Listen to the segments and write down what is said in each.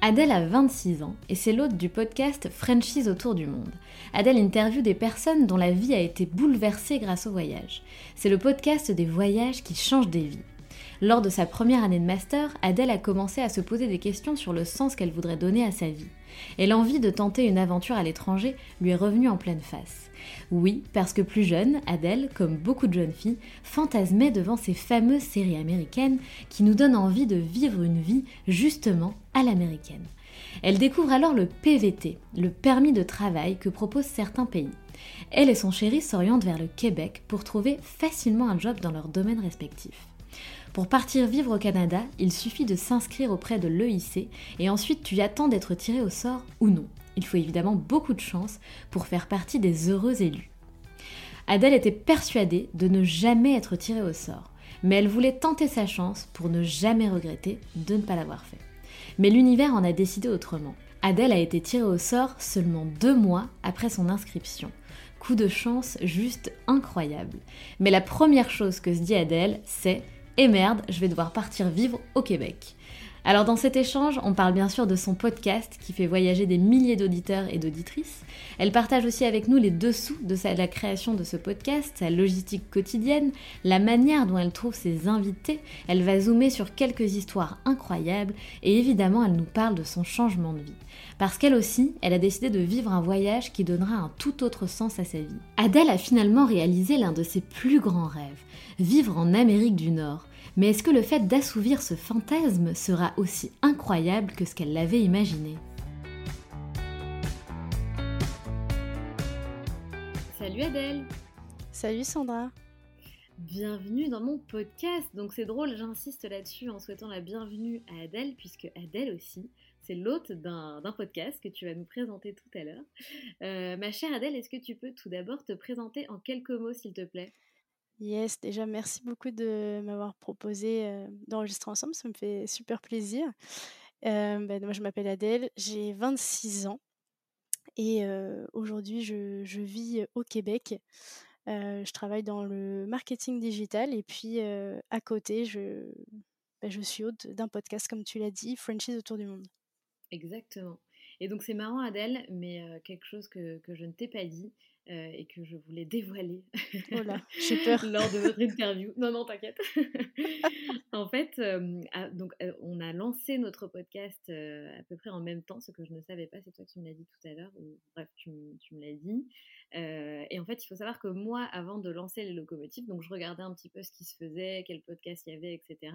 Adèle a 26 ans et c'est l'hôte du podcast Frenchies autour du monde. Adèle interviewe des personnes dont la vie a été bouleversée grâce au voyage. C'est le podcast des voyages qui changent des vies. Lors de sa première année de master, Adèle a commencé à se poser des questions sur le sens qu'elle voudrait donner à sa vie. Et l'envie de tenter une aventure à l'étranger lui est revenue en pleine face. Oui, parce que plus jeune, Adèle, comme beaucoup de jeunes filles, fantasmait devant ces fameuses séries américaines qui nous donnent envie de vivre une vie justement à l'américaine. Elle découvre alors le PVT, le permis de travail que proposent certains pays. Elle et son chéri s'orientent vers le Québec pour trouver facilement un job dans leur domaine respectif. Pour partir vivre au Canada, il suffit de s'inscrire auprès de l'EIC et ensuite tu attends d'être tiré au sort ou non. Il faut évidemment beaucoup de chance pour faire partie des heureux élus. Adèle était persuadée de ne jamais être tirée au sort, mais elle voulait tenter sa chance pour ne jamais regretter de ne pas l'avoir fait. Mais l'univers en a décidé autrement. Adèle a été tirée au sort seulement deux mois après son inscription. Coup de chance juste incroyable. Mais la première chose que se dit Adèle, c'est et merde, je vais devoir partir vivre au Québec. Alors dans cet échange, on parle bien sûr de son podcast qui fait voyager des milliers d'auditeurs et d'auditrices. Elle partage aussi avec nous les dessous de la création de ce podcast, sa logistique quotidienne, la manière dont elle trouve ses invités. Elle va zoomer sur quelques histoires incroyables et évidemment elle nous parle de son changement de vie. Parce qu'elle aussi, elle a décidé de vivre un voyage qui donnera un tout autre sens à sa vie. Adèle a finalement réalisé l'un de ses plus grands rêves, vivre en Amérique du Nord. Mais est-ce que le fait d'assouvir ce fantasme sera aussi incroyable que ce qu'elle l'avait imaginé? Salut Adèle Salut Sandra Bienvenue dans mon podcast. Donc c'est drôle, j'insiste là-dessus en souhaitant la bienvenue à Adèle, puisque Adèle aussi, c'est l'hôte d'un podcast que tu vas nous présenter tout à l'heure. Euh, ma chère Adèle, est-ce que tu peux tout d'abord te présenter en quelques mots, s'il te plaît? Yes, déjà merci beaucoup de m'avoir proposé euh, d'enregistrer ensemble, ça me fait super plaisir. Euh, ben, moi je m'appelle Adèle, j'ai 26 ans et euh, aujourd'hui je, vis au Québec. je travaille dans le marketing digital et puis à côté je, ben, je suis hôte d'un podcast comme tu l'as dit, Frenchies autour du monde. Exactement. Et donc c'est marrant Adèle, mais quelque chose que je ne t'ai pas dit, euh, et que je voulais dévoiler j'ai peur. lors de votre interview. Non, non, t'inquiète. en fait, euh, ah, donc, euh, on a lancé notre podcast à peu près en même temps, ce que je ne savais pas, c'est toi qui me l'as dit tout à l'heure, ou bref, tu, tu me l'as dit. et en fait, il faut savoir que moi, avant de lancer les locomotives, donc je regardais un petit peu ce qui se faisait, quel podcast il y avait, etc.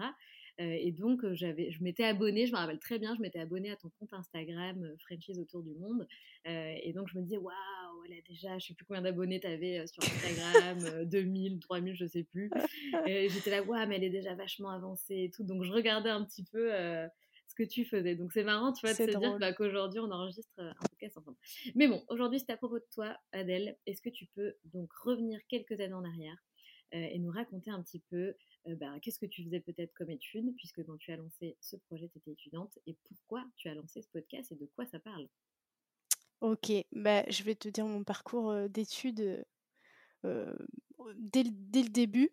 et donc, j'avais, je m'étais abonnée, je me rappelle très bien, je m'étais abonnée à ton compte Instagram, Frenchies autour du monde. et donc, je me disais, waouh, elle a déjà, je sais plus combien d'abonnés tu avais euh, sur Instagram, 2000, euh, 3000, je sais plus. Et j'étais là, ouais, mais elle est déjà vachement avancée et tout. Donc je regardais un petit peu euh, ce que tu faisais. Donc c'est marrant, tu vois, de se dire bah, qu'aujourd'hui on enregistre un podcast ensemble. Mais bon, aujourd'hui, c'est à propos de toi, Adèle. Est-ce que tu peux donc revenir quelques années en arrière et nous raconter un petit peu bah, qu'est-ce que tu faisais peut-être comme étude, puisque quand tu as lancé ce projet, tu étais étudiante, et pourquoi tu as lancé ce podcast et de quoi ça parle? Ok, bah, je vais te dire mon parcours d'études dès, dès, le début.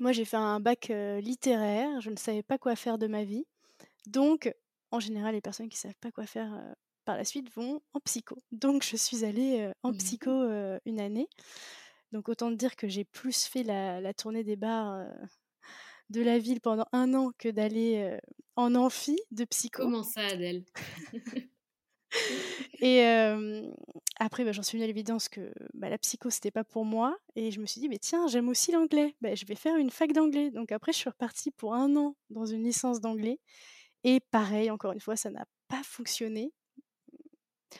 Moi, j'ai fait un bac littéraire, je ne savais pas quoi faire de ma vie. Donc, en général, les personnes qui ne savent pas quoi faire par la suite vont en psycho. Donc, je suis allée en mmh psycho une année. Donc, autant dire que j'ai plus fait la, tournée des bars de la ville pendant un an que d'aller en amphi de psycho. Comment ça, Adèle? Et après, bah, j'en suis venue à l'évidence que bah, la psycho, c'était pas pour moi. Et je me suis dit, mais tiens, j'aime aussi l'anglais. Bah, je vais faire une fac d'anglais. Donc après, je suis repartie pour un an dans une licence d'anglais. Et pareil, encore une fois, ça n'a pas fonctionné.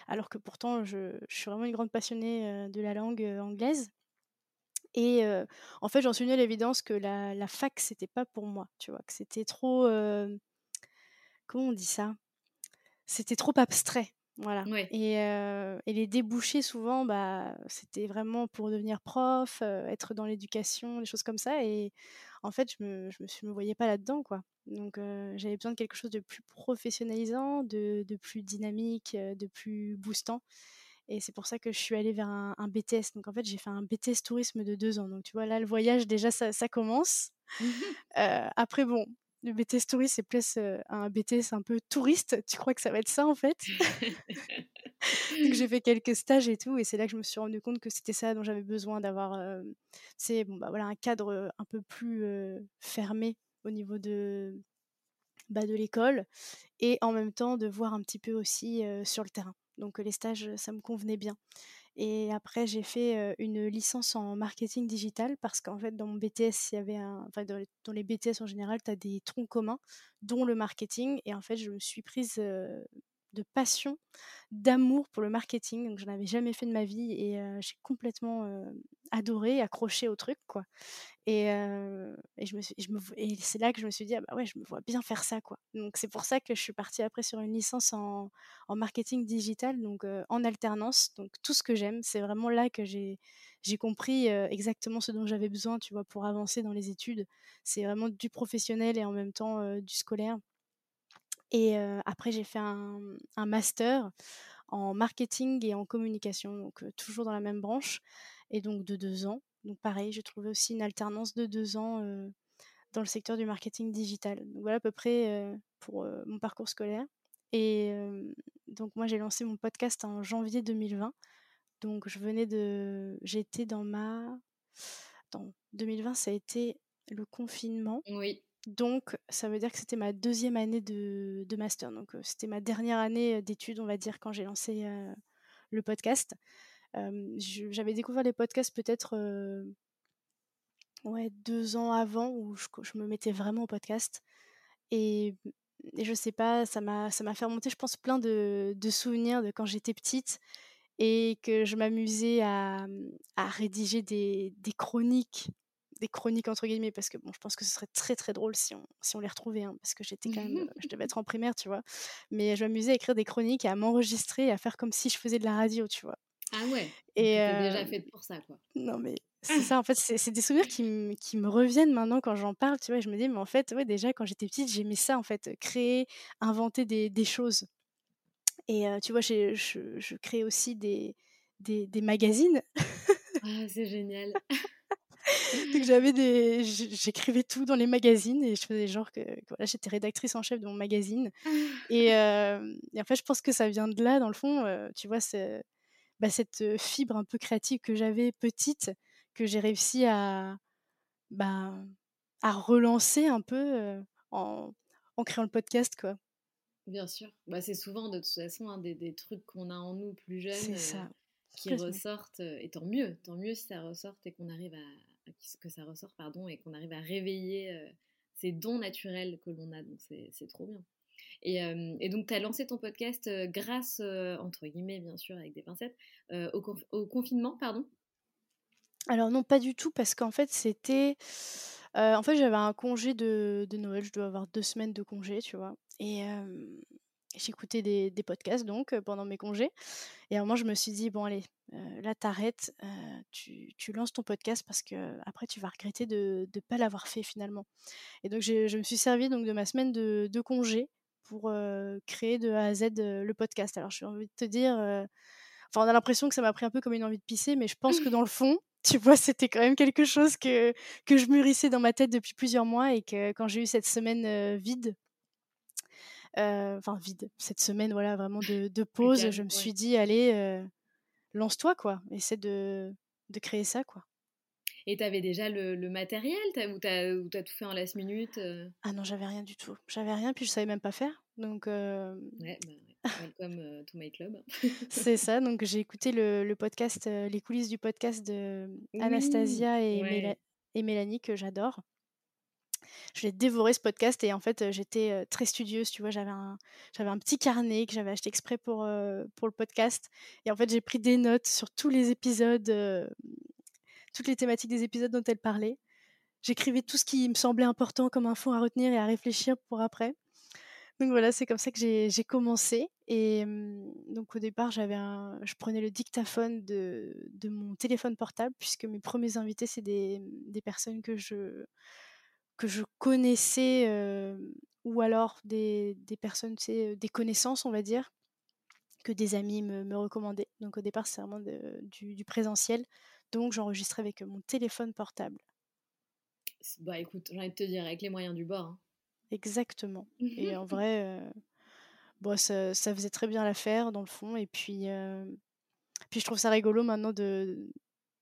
Alors que pourtant, je, suis vraiment une grande passionnée de la langue anglaise. Et en fait, j'en suis venue à l'évidence que la, la fac, c'était pas pour moi. Tu vois, que c'était trop. comment on dit ça? C'était trop abstrait. Voilà. Et, et, les débouchés, souvent, bah, c'était vraiment pour devenir prof, être dans l'éducation, des choses comme ça. Et en fait, je me, je me, me voyais pas là-dedans, quoi. Donc, j'avais besoin de quelque chose de plus professionnalisant, de, de, plus dynamique, de plus boostant. Et c'est pour ça que je suis allée vers un, BTS. Donc, en fait, j'ai fait un BTS tourisme de deux ans. Donc, tu vois, là, le voyage, déjà, ça, ça commence. après, bon, le BTS touriste, c'est plus un BTS un peu touriste. Tu crois que ça va être ça en fait? Donc j'ai fait quelques stages et tout, et c'est là que je me suis rendu compte que c'était ça dont j'avais besoin d'avoir, c'est bon bah voilà un cadre un peu plus fermé au niveau de bah, de l'école, et en même temps de voir un petit peu aussi sur le terrain. Donc les stages, ça me convenait bien. Et après, j'ai fait une licence en marketing digital parce qu'en fait, dans mon BTS, il y avait un. Enfin, dans les, BTS en général, tu as des troncs communs, dont le marketing. Et en fait, je me suis prise de passion, d'amour pour le marketing. Donc, je n'en avais jamais fait de ma vie et j'ai complètement adoré, accroché au truc, quoi. Et, c'est là que je me suis dit, ah bah ouais, je me vois bien faire ça, quoi. Donc, c'est pour ça que je suis partie après sur une licence en, en marketing digital, donc en alternance. Donc, tout ce que j'aime, c'est vraiment là que j'ai, j'ai compris exactement ce dont j'avais besoin, tu vois, pour avancer dans les études. C'est vraiment du professionnel et en même temps du scolaire. Et après, j'ai fait un, master en marketing et en communication, donc toujours dans la même branche, et donc de deux ans. Donc pareil, j'ai trouvé aussi une alternance de deux ans dans le secteur du marketing digital. Donc voilà à peu près pour mon parcours scolaire. Et donc moi j'ai lancé mon podcast en janvier 2020. Donc je venais de... J'étais dans ma... Dans 2020, ça a été le confinement. Oui. Donc, ça veut dire que c'était ma deuxième année de, master. Donc, c'était ma dernière année d'études, on va dire, quand j'ai lancé le podcast j'avais découvert les podcasts peut-être deux ans avant où je, me mettais vraiment au podcast. Et, et je sais pas, ça m'a fait remonter, je pense, plein de, souvenirs de quand j'étais petite et que je m'amusais à, rédiger des, chroniques, des chroniques entre guillemets, parce que bon, je pense que ce serait très très drôle si on, si on les retrouvait, hein, parce que j'étais quand même, je devais être en primaire, tu vois. Mais je m'amusais à écrire des chroniques, à m'enregistrer, à faire comme si je faisais de la radio, tu vois. Ah ouais. Et déjà fait pour ça, quoi. Non, mais c'est ça, en fait, c'est des souvenirs qui, me reviennent maintenant quand j'en parle, tu vois. je me dis, mais en fait, ouais, déjà, quand j'étais petite, j'aimais ça, en fait, créer, inventer des, des choses. Et tu vois, je, je, crée aussi des, des, des magazines. ah, c'est génial. Donc j'avais des, j'écrivais tout dans les magazines et je faisais genre que, voilà, j'étais rédactrice en chef de mon magazine. Et, et, en fait, je pense que ça vient de là, dans le fond. tu vois, c'est bah, cette fibre un peu créative que j'avais petite, que j'ai réussi à, bah, à relancer un peu en, en, créant le podcast. Quoi. Bien sûr. Bah, c'est souvent de toute façon hein, des, des, trucs qu'on a en nous plus jeunes qui ressortent. et tant mieux, tant mieux si ça ressort et qu'on arrive à, que ça ressort pardon et qu'on arrive à réveiller ces dons naturels que l'on a. Donc c'est trop bien. Et, donc, tu as lancé ton podcast grâce, entre guillemets, bien sûr, avec des pincettes, au, confinement, pardon? Alors non, pas du tout, parce qu'en fait, c'était... en fait, j'avais un congé de, Noël, je dois avoir deux semaines de congé, tu vois. Et, j'écoutais des, des, podcasts donc pendant mes congés. Et à un moment, je me suis dit, bon, allez, là, t'arrêtes, tu, tu, lances ton podcast parce que après, tu vas regretter de ne pas l'avoir fait finalement. Et donc, je me suis servi donc, de ma semaine de, de congé pour créer de A à Z le podcast. Alors, je suis envie de te dire, enfin, on a l'impression que ça m'a pris un peu comme une envie de pisser, mais je pense que dans le fond, tu vois, c'était quand même quelque chose que, que je mûrissais dans ma tête depuis plusieurs mois et que quand j'ai eu cette semaine vide, enfin vide, cette semaine voilà vraiment de, de pause, je me suis dit allez, lance-toi quoi, essaie de, de créer ça quoi. Et tu avais déjà le, le matériel? Ou tu as, as, tout fait en last minute Ah non, j'avais rien du tout. J'avais rien, puis je savais même pas faire. Donc, euh... ouais, bah, welcome to my club. c'est ça, donc j'ai écouté le, le podcast, les coulisses du podcast de Anastasia et, et Mélanie, que j'adore je l'ai dévoré ce podcast et en fait j'étais très studieuse, tu vois, j'avais un, petit carnet que j'avais acheté exprès pour, pour le podcast et en fait j'ai pris des notes sur tous les épisodes, toutes les thématiques des épisodes dont elle parlait. J'écrivais tout ce qui me semblait important comme info à retenir et à réfléchir pour après. Donc voilà, c'est comme ça que j'ai commencé. Et donc au départ, j'avais je prenais le dictaphone de, mon téléphone portable, puisque mes premiers invités, c'est des, personnes que je, que je connaissais ou alors des, des personnes, des connaissances, on va dire, que des amis me, me recommandaient. Donc au départ, c'est vraiment du, du, présentiel. Donc j'enregistrais avec mon téléphone portable. Bah écoute, j'ai envie de te dire, avec les moyens du bord. Hein. Exactement. Et en vrai, bon, ça, ça, faisait très bien l'affaire dans le fond. Et puis, puis je trouve ça rigolo maintenant de,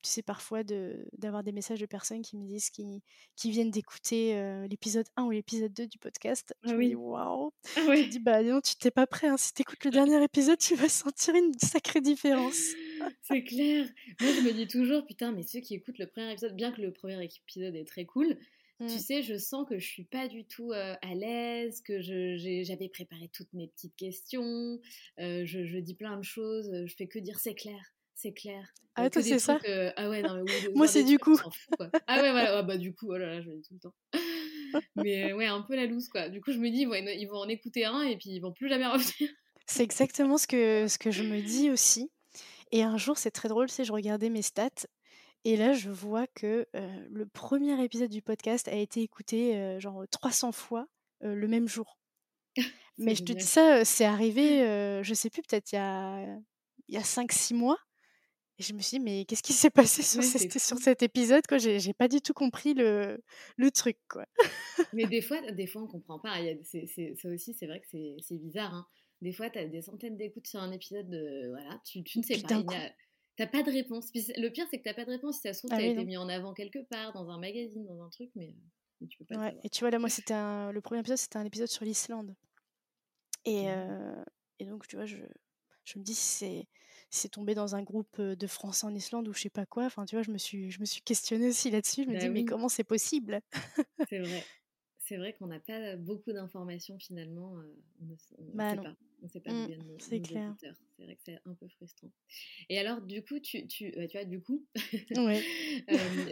tu sais, parfois d'avoir des messages de personnes qui me disent qui, qui viennent d'écouter l'épisode 1 ou l'épisode 2 du podcast. Je me dis waouh! Ah Je me dis bah non, tu t'es pas prêt. Hein. Si écoutes le dernier épisode, tu vas sentir une sacrée différence. C'est clair. Moi, je me dis toujours putain, mais ceux qui écoutent le premier épisode, bien que le premier épisode est très cool, tu mmh. sais, je sens que je suis pas du tout à l'aise, que j'avais préparé toutes mes petites questions, je, je, dis plein de choses, je fais que dire c'est clair c'est clair. Ah, toi, c'est ça? Ah ouais, non, mais Moi, c'est du coup. ah ouais, voilà, ah bah du coup, oh là là, je le dis tout le temps. mais ouais, un peu la loose, quoi. Du coup, je me dis, ils vont en écouter un et puis ils vont plus jamais revenir. c'est exactement ce que, ce que je me dis aussi. Et un jour, c'est très drôle, c'est je regardais mes stats et là, je vois que le premier épisode du podcast a été écouté genre 300 fois le même jour. Mais je te dis ça, c'est arrivé, je sais plus, peut-être il y a, il y a 5-6 mois. Et je me suis dit, mais qu'est-ce qui s'est passé sur, sur cet épisode quoi? J'ai pas du tout compris le, le truc. Quoi. mais des fois, des fois, on comprend pas. Il y a, ça aussi, c'est vrai que c'est bizarre. Hein. Des fois, tu as des centaines d'écoutes sur un épisode, de, voilà, tu, tu ne sais pas. T'as pas de réponse. le pire, c'est que t'as pas de réponse. Si ça se trouve, ah, été mis en avant quelque part, dans un magazine, dans un truc, mais, tu peux pas. Ouais. Et tu vois, là, moi, c'était le premier épisode, c'était un épisode sur l'Islande. Et, mmh. euh, et donc, tu vois, je, je me dis, c'est c'est tombé dans un groupe de Français en Islande ou je sais pas quoi. Enfin, tu vois, je me suis, je me suis questionnée aussi là-dessus. Je me bah dis, mais comment c'est possible? C'est vrai. C'est vrai qu'on n'a pas beaucoup d'informations finalement. on ne bah sait pas. On sait pas mmh, C'est clair. C'est vrai que c'est un peu frustrant. Et alors, du coup, tu, tu, tu vois, du coup,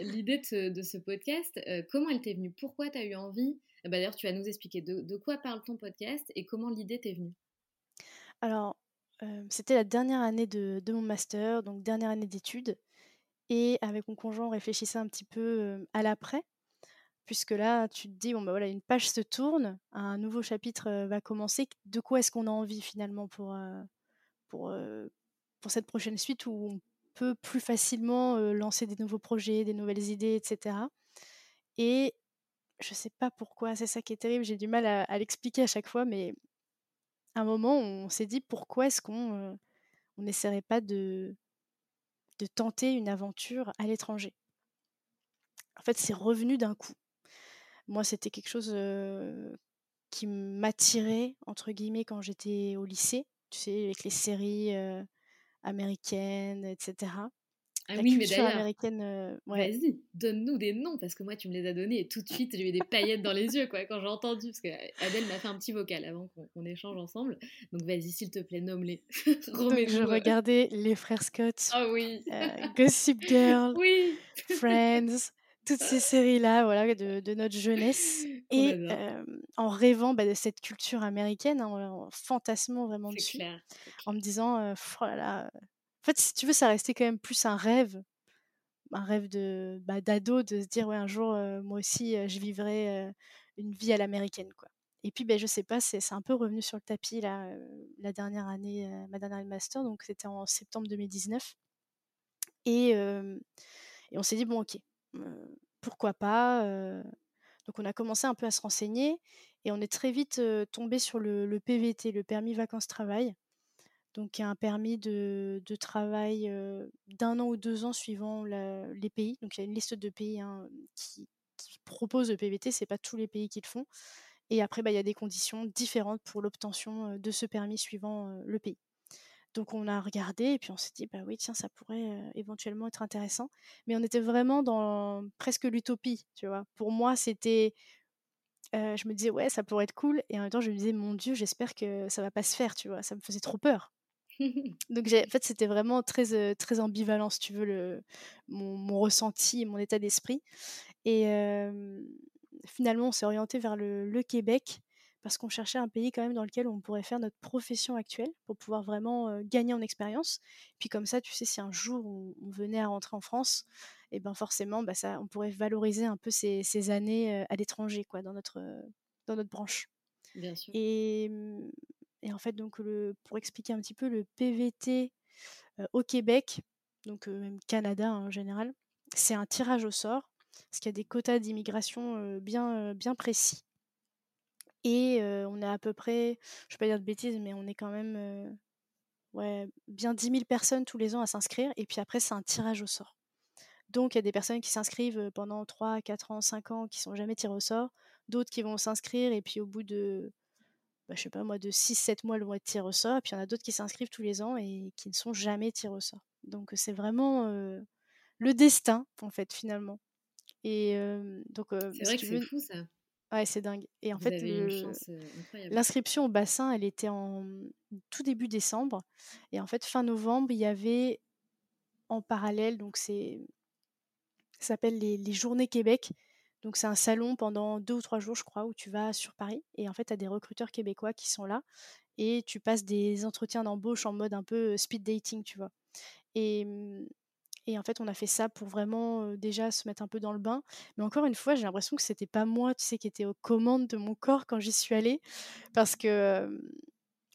l'idée de, de, ce podcast, comment elle t'est venue? Pourquoi tu as eu envie? Bah, D'ailleurs, tu vas nous expliquer de, de quoi parle ton podcast et comment l'idée t'est venue? Alors, c'était la dernière année de, mon master, donc dernière année d'études. Et avec mon conjoint, on réfléchissait un petit peu à l'après, puisque là, tu te dis, bon, bah voilà, une page se tourne, un nouveau chapitre va commencer. De quoi est-ce qu'on a envie finalement pour, pour, pour cette prochaine suite où on peut plus facilement lancer des nouveaux projets, des nouvelles idées, etc. Et je sais pas pourquoi, c'est ça qui est terrible, j'ai du mal à l'expliquer à chaque fois, mais un moment, on s'est dit pourquoi est-ce qu'on on n'essaierait pas de, de tenter une aventure à l'étranger? En fait, c'est revenu d'un coup. Moi, c'était quelque chose qui m'attirait, entre guillemets, quand j'étais au lycée, tu sais, avec les séries américaines, etc. Ah oui, mais d'ailleurs, américaine. Euh, vas-y, donne-nous des noms parce que moi, tu me les as donnés et tout de suite, j'ai eu des paillettes dans les yeux quoi, quand j'ai entendu. Parce qu'Adèle m'a fait un petit vocal avant qu'on échange ensemble. Donc, vas-y, s'il te plaît, nomme-les. je regardais Les Frères Scott. Ah oui. Euh, Gossip Girl. oui. Friends. toutes ces séries-là, voilà, de, de notre jeunesse. Et en rêvant bah, de cette culture américaine, hein, en fantasmant vraiment dessus, clair, en me disant, oh là là. En fait, si tu veux, ça restait quand même plus un rêve, un rêve de bah, d'ado, de se dire, ouais, un jour, moi aussi, je vivrai une vie à l'américaine, quoi. Et puis, ben, je sais pas, c'est un peu revenu sur le tapis là, la dernière année, ma dernière année master, donc c'était en septembre 2019. Et, et on s'est dit, bon, ok, pourquoi pas Donc on a commencé un peu à se renseigner et on est très vite tombé sur le, PVT, le permis vacances-travail. Donc un permis de, travail d'un an ou deux ans suivant les pays. Donc il y a une liste de pays hein, qui, qui proposent le PVT, c'est pas tous les pays qui le font. Et après, bah, il y a des conditions différentes pour l'obtention de ce permis suivant le pays. Donc on a regardé et puis on s'est dit, bah oui, tiens, ça pourrait éventuellement être intéressant. Mais on était vraiment dans presque l'utopie, tu vois. Pour moi, c'était... je me disais, ouais, ça pourrait être cool. Et en même temps, je me disais, mon Dieu, j'espère que ça va pas se faire, tu vois. Ça me faisait trop peur. Donc en fait, c'était vraiment très, très ambivalent, si tu veux, le, mon, mon ressenti et mon état d'esprit. Et finalement, on s'est orienté vers le, Québec parce qu'on cherchait un pays quand même dans lequel on pourrait faire notre profession actuelle pour pouvoir vraiment gagner en expérience. Puis comme ça, tu sais, si un jour on, venait à rentrer en France, et eh ben forcément, bah ça, on pourrait valoriser un peu ces, années à l'étranger, quoi, dans notre, dans notre branche. Bien sûr. Et, et en fait, donc pour expliquer un petit peu, le PVT au Québec, donc même Canada en général, c'est un tirage au sort parce qu'il y a des quotas d'immigration bien, bien précis. Et on a à peu près, je ne vais pas dire de bêtises, mais on est quand même ouais, bien 10 000 personnes tous les ans à s'inscrire. Et puis après, c'est un tirage au sort. Donc, il y a des personnes qui s'inscrivent pendant 3, 4 ans, 5 ans, qui sont jamais tirées au sort. D'autres qui vont s'inscrire et puis au bout de, bah, je sais pas moi, de 6, 7 mois, elles vont être tirées au sort. Et puis il y en a d'autres qui s'inscrivent tous les ans et qui ne sont jamais tirées au sort. Donc, c'est vraiment le destin, en fait, finalement. Et donc, c'est vrai que c'est fou ça. Ouais, c'est dingue. Et en fait, l'inscription au bassin, elle était en tout début décembre. Et en fait, fin novembre, il y avait en parallèle, donc c'est ça s'appelle les, les, Journées Québec. Donc c'est un salon pendant deux ou trois jours, je crois, où tu vas sur Paris. Et en fait, tu as des recruteurs québécois qui sont là. Et tu passes des entretiens d'embauche en mode un peu speed dating, tu vois. Et, mmh, et en fait, on a fait ça pour vraiment déjà se mettre un peu dans le bain. Mais encore une fois, j'ai l'impression que c'était pas moi, tu sais, qui était aux commandes de mon corps quand j'y suis allée. Parce que,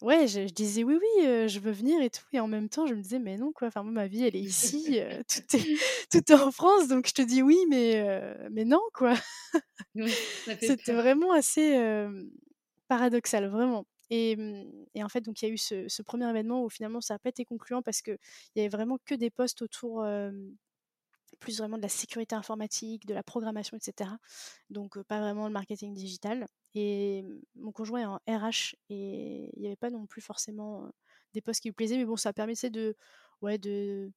ouais, je, disais oui, oui, je veux venir et tout. Et en même temps, je me disais, mais non, quoi. Enfin, moi, ma vie, elle est ici. tout, est, tout est en France. Donc, je te dis oui, mais, mais non, quoi. c'était vraiment assez paradoxal, vraiment. Et, en fait, donc il y a eu ce, premier événement où finalement ça n'a pas été concluant parce qu'il y avait vraiment que des postes autour plus vraiment de la sécurité informatique, de la programmation, etc. Donc pas vraiment le marketing digital. Et mon conjoint est en RH et il n'y avait pas non plus forcément des postes qui lui plaisaient, mais bon, ça permettait de, ouais, de,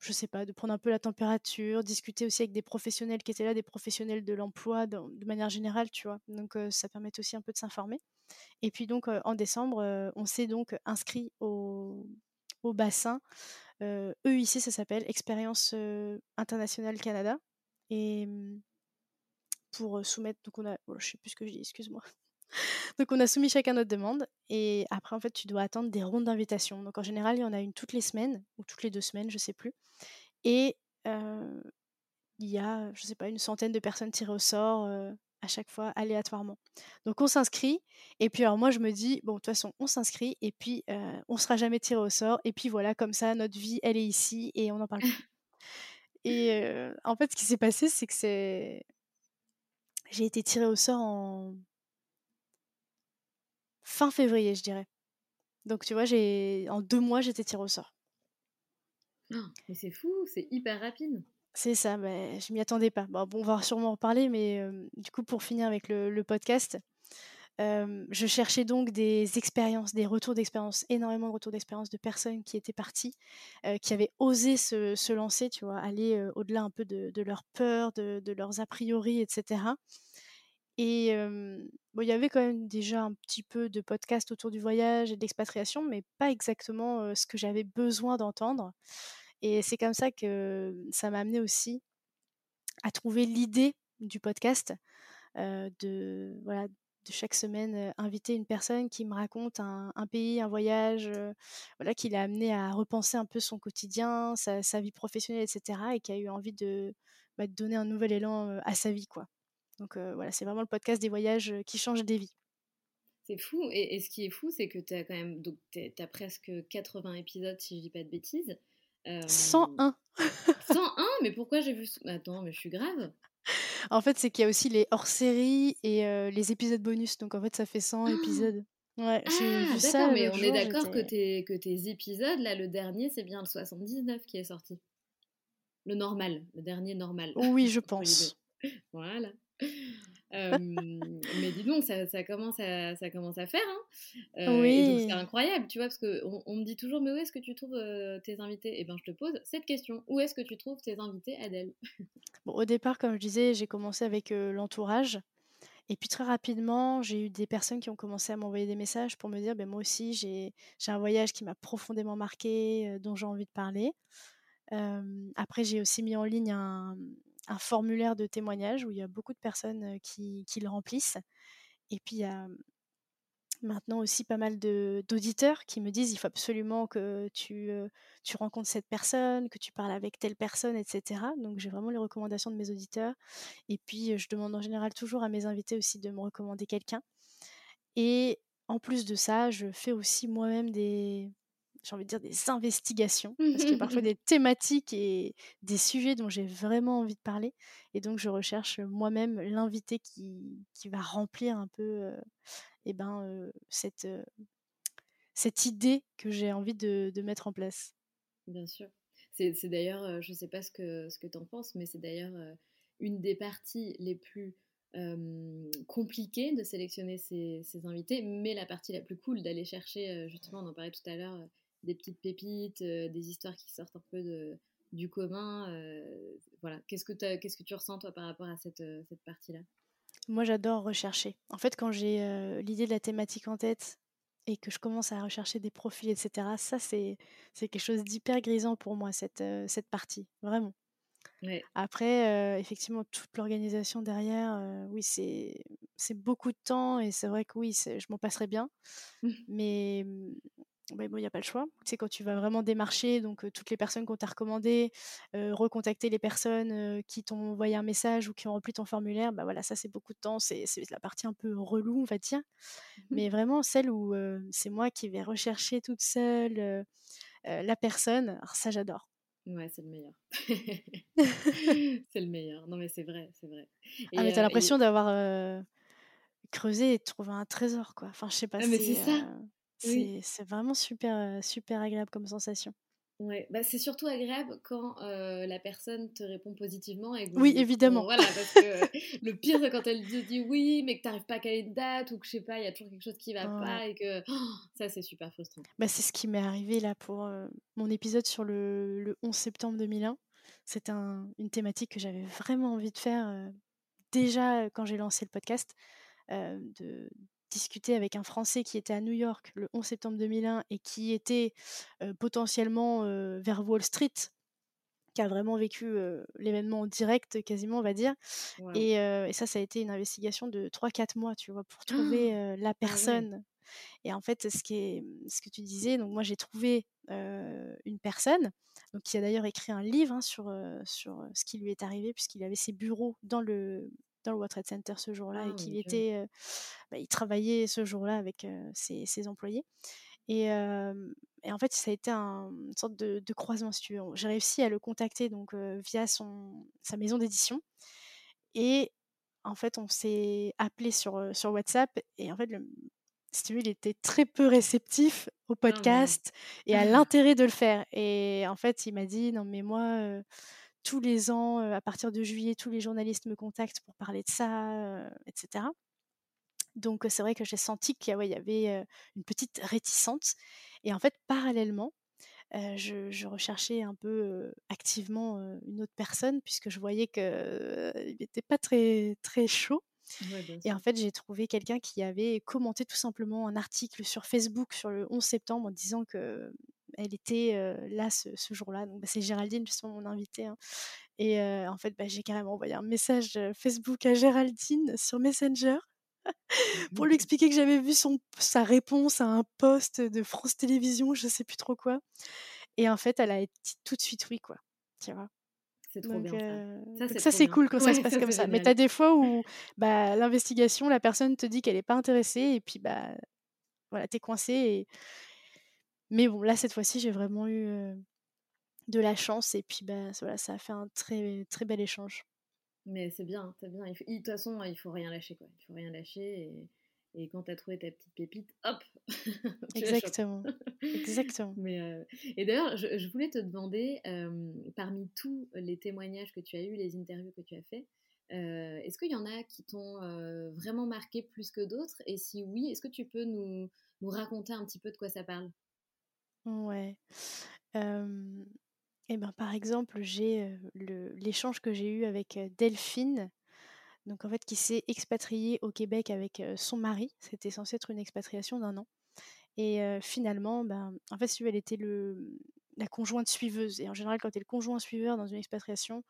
je sais pas, de prendre un peu la température, discuter aussi avec des professionnels qui étaient là, des professionnels de l'emploi de, manière générale, tu vois. Donc ça permet aussi un peu de s'informer. Et puis donc en décembre, on s'est donc inscrit au, bassin. EIC, ça s'appelle Expérience Internationale Canada. Et mmh, pour soumettre, donc on a, oh, je sais plus ce que je dis, excuse-moi. Donc on a soumis chacun notre demande et après en fait tu dois attendre des rondes d'invitation. Donc en général il y en a une toutes les semaines ou toutes les deux semaines, je sais plus. Et il y a, je sais pas, une centaine de personnes tirées au sort à chaque fois aléatoirement. Donc on s'inscrit et puis alors moi je me dis bon de toute façon on s'inscrit et puis on sera jamais tiré au sort et puis voilà comme ça notre vie elle est ici et on n'en parle plus. et en fait ce qui s'est passé c'est que c'est j'ai été tirée au sort en fin février, je dirais. Donc, tu vois, j'ai en deux mois, j'étais tirée au sort. Oh, mais c'est fou, c'est hyper rapide. C'est ça, mais je m'y attendais pas. Bon, on va sûrement en parler, mais du coup, pour finir avec le, podcast, je cherchais donc des expériences, des retours d'expérience, énormément de retours d'expérience de personnes qui étaient parties, qui avaient osé se, lancer, tu vois, aller au-delà un peu de, de leur peur, de, leurs a priori, etc. Et bon, il y avait quand même déjà un petit peu de podcast autour du voyage et de l'expatriation, mais pas exactement ce que j'avais besoin d'entendre. Et c'est comme ça que ça m'a amené aussi à trouver l'idée du podcast, de voilà de chaque semaine inviter une personne qui me raconte un, pays, un voyage, voilà, qui l'a amené à repenser un peu son quotidien, sa, vie professionnelle, etc. et qui a eu envie de, bah, donner un nouvel élan à sa vie. quoi. Donc voilà, c'est vraiment le podcast des voyages qui change des vies. C'est fou. Et, ce qui est fou, c'est que tu as quand même donc presque 80 épisodes, si je dis pas de bêtises. 101 101 Mais pourquoi j'ai vu... Attends, mais je suis grave en fait, c'est qu'il y a aussi les hors-séries et les épisodes bonus. Donc, en fait, ça fait 100 épisodes. Ouais, j'ai vu ah, ça. mais on est d'accord que, tes, que tes épisodes, là, le dernier, c'est bien le 79 qui est sorti. Le normal, le dernier normal. Oui, je pense. voilà mais dis donc, ça, commence, à, ça commence à faire. Hein oui. c'est incroyable, tu vois, parce qu'on on me dit toujours, mais où est-ce que tu trouves tes invités? Et eh bien, je te pose cette question. Où est-ce que tu trouves tes invités, Adèle? Bon, Au départ, comme je disais, j'ai commencé avec l'entourage. Et puis très rapidement, j'ai eu des personnes qui ont commencé à m'envoyer des messages pour me dire, ben, moi aussi, j'ai un voyage qui m'a profondément marqué, dont j'ai envie de parler. après, j'ai aussi mis en ligne un, un formulaire de témoignage où il y a beaucoup de personnes qui, le remplissent. Et puis il y a maintenant aussi pas mal d'auditeurs qui me disent il faut absolument que tu, tu rencontres cette personne, que tu parles avec telle personne, etc. Donc j'ai vraiment les recommandations de mes auditeurs. Et puis je demande en général toujours à mes invités aussi de me recommander quelqu'un. Et en plus de ça, je fais aussi moi-même des, j'ai envie de dire, des investigations, parce qu'il y a parfois des thématiques et des sujets dont j'ai vraiment envie de parler. Et donc, je recherche moi-même l'invité qui, qui, va remplir un peu euh, eh ben, euh, cette, euh, cette idée que j'ai envie de, de, mettre en place. Bien sûr. C'est d'ailleurs, je ne sais pas ce que, ce que tu en penses, mais c'est d'ailleurs une des parties les plus compliquées de sélectionner ces, ces, invités, mais la partie la plus cool d'aller chercher, justement, on en parlait tout à l'heure, des petites pépites, euh, des histoires qui sortent un peu de, du commun. Euh, voilà. Qu'est-ce que, qu'est-ce que tu ressens, toi, par rapport à cette, euh, cette partie-là? Moi, j'adore rechercher. En fait, quand j'ai l'idée de la thématique en tête et que je commence à rechercher des profils, etc., ça, c'est, c'est quelque chose d'hyper grisant pour moi, cette, cette partie. Vraiment. Après, effectivement, toute l'organisation derrière, oui, c'est, c'est beaucoup de temps et c'est vrai que oui, je m'en passerais bien. mais bah, bon, il n'y a pas le choix. C'est quand tu vas vraiment démarcher, donc toutes les personnes qu'on t'a recommandées, recontacter les personnes qui t'ont envoyé un message ou qui ont rempli ton formulaire, bah voilà, ça c'est beaucoup de temps, c'est la partie un peu relou, on va dire. Mmh Mais vraiment celle où c'est moi qui vais rechercher toute seule la personne, alors ça j'adore. Ouais, c'est le meilleur. c'est le meilleur. Non mais c'est vrai, c'est vrai. ah mais t'as l'impression d'avoir creusé et de trouver un trésor, quoi. Enfin, je sais pas. Ah, mais c'est ça. C'est vraiment super, super agréable comme sensation. Ouais, bah c'est surtout agréable quand la personne te répond positivement. Et oui, évidemment. voilà, parce que le pire, c'est quand elle te dit oui, mais que tu n'arrives pas à caler une date ou que je sais pas, il y a toujours quelque chose qui va pas et que oh, ça, c'est super frustrant. Bah, c'est ce qui m'est arrivé là pour mon épisode sur le, le 11 septembre 2001. C'est un, une thématique que j'avais vraiment envie de faire déjà quand j'ai lancé le podcast. de, discuté avec un Français qui était à New York le 11 septembre 2001 et qui était potentiellement vers Wall Street, qui a vraiment vécu l'événement en direct quasiment, on va dire. Et, ça, ça a été une investigation de 3-4 mois, tu vois, pour trouver la ah personne. Et en fait, ce, qui est, ce que tu disais, donc moi j'ai trouvé une personne donc, qui a d'ailleurs écrit un livre hein, sur, sur ce qui lui est arrivé, puisqu'il avait ses bureaux dans le, dans le World Trade Center ce jour-là et ah, qu'il était, bah, il travaillait ce jour-là avec ses, ses, employés. Et, et, en fait, ça a été un, une sorte de, croisement, si tu veux. J'ai réussi à le contacter donc via son, sa maison d'édition. Et en fait, on s'est appelé sur, sur WhatsApp. Et en fait, le, si tu veux, il était très peu réceptif au ah podcast et à l'intérêt de le faire. Et en fait, il m'a dit, non mais moi tous les ans, à partir de juillet, tous les journalistes me contactent pour parler de ça, etc. Donc c'est vrai que j'ai senti qu'il y avait une petite réticence. Et en fait, parallèlement, je, recherchais un peu activement une autre personne puisque je voyais qu'il n'était pas très, très chaud. et en fait, j'ai trouvé quelqu'un qui avait commenté tout simplement un article sur Facebook sur le 11 septembre en disant que elle était là ce, jour-là. Donc bah, c'est Géraldine, justement mon invitée. Hein. Et en fait, bah, j'ai carrément envoyé un message Facebook à Géraldine sur Messenger pour lui expliquer que j'avais vu son, sa réponse à un post de France Télévisions, je sais plus trop quoi. Et en fait, elle a dit tout de suite oui, quoi. Tu vois? C'est trop bien. Ça, ça c'est cool quand ça se passe comme ça. Mais tu as des fois où bah, l'investigation, la personne te dit qu'elle n'est pas intéressée et puis bah, voilà, tu es coincé. Et... Mais bon, là, cette fois-ci, j'ai vraiment eu de la chance et puis bah, voilà, ça a fait un très, très bel échange. Mais c'est bien, c'est bien. De toute façon, il faut rien lâcher, quoi. Il faut rien lâcher et, et quand tu as trouvé ta petite pépite, hop Exactement. Exactement. Mais, euh, Et d'ailleurs, je, voulais te demander, euh, parmi tous les témoignages que tu as eus, les interviews que tu as fait, euh, est-ce qu'il y en a qui t'ont vraiment marqué plus que d'autres? Et si oui, est-ce que tu peux nous, nous, raconter un petit peu de quoi ça parle? Ouais. Et ben, par exemple, j'ai l'échange que j'ai eu avec Delphine, donc en fait qui s'est expatriée au Québec avec son mari. C'était censé être une expatriation d'un an. Et finalement, ben, en fait, elle était le, la conjointe suiveuse. Et en général, quand tu es le conjoint suiveur dans une expatriation,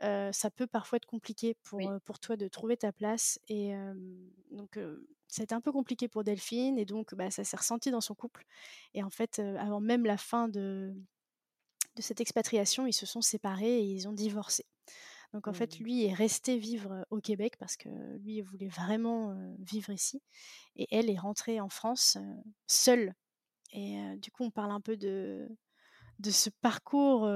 ça peut parfois être compliqué pour, pour toi de trouver ta place. Et donc, c'était un peu compliqué pour Delphine. Et donc, bah, ça s'est ressenti dans son couple. Et en fait, avant même la fin de, de cette expatriation, ils se sont séparés et ils ont divorcé. Donc en fait, lui est resté vivre au Québec parce que lui il voulait vraiment vivre ici. Et elle est rentrée en France seule. Et du coup, on parle un peu de, de ce parcours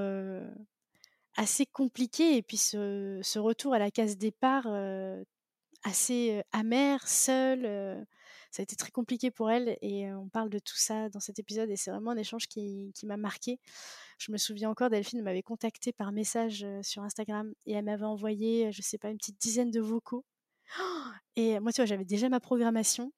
assez compliqué et puis ce, retour à la case départ assez amer, seule ça a été très compliqué pour elle et on parle de tout ça dans cet épisode et c'est vraiment un échange qui, qui m'a marqué. Je me souviens encore, Delphine m'avait contacté par message sur Instagram et elle m'avait envoyé, je sais pas, une petite dizaine de vocaux. Et moi, tu vois, j'avais déjà ma programmation.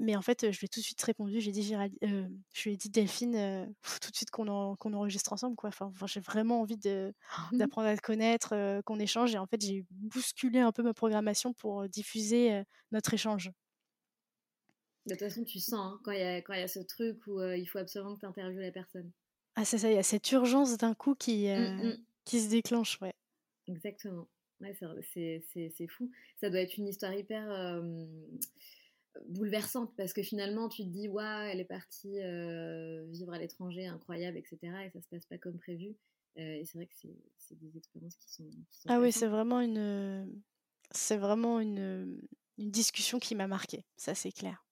Mais en fait, je lui ai tout de suite répondu. J'ai dit, Gérald, je lui ai dit, Delphine, tout de suite qu'on enregistre ensemble. Quoi. Enfin, j'ai vraiment envie d'apprendre à te connaître, qu'on échange. Et en fait, j'ai bousculé un peu ma programmation pour diffuser notre échange. De toute façon, tu sens hein, quand il y, a ce truc où il faut absolument que tu interviewes la personne. Ah, c'est ça, il y a cette urgence d'un coup qui, mmh, mmh. qui se déclenche, ouais. Exactement. Ouais, c'est fou. Ça doit être une histoire hyper bouleversante parce que finalement, tu te dis, waouh, elle est partie vivre à l'étranger, incroyable, etc. Et ça se passe pas comme prévu. et c'est vrai que c'est des expériences qui sont. ah oui, c'est vraiment une. C'est vraiment une, une discussion qui m'a marquée, ça c'est clair.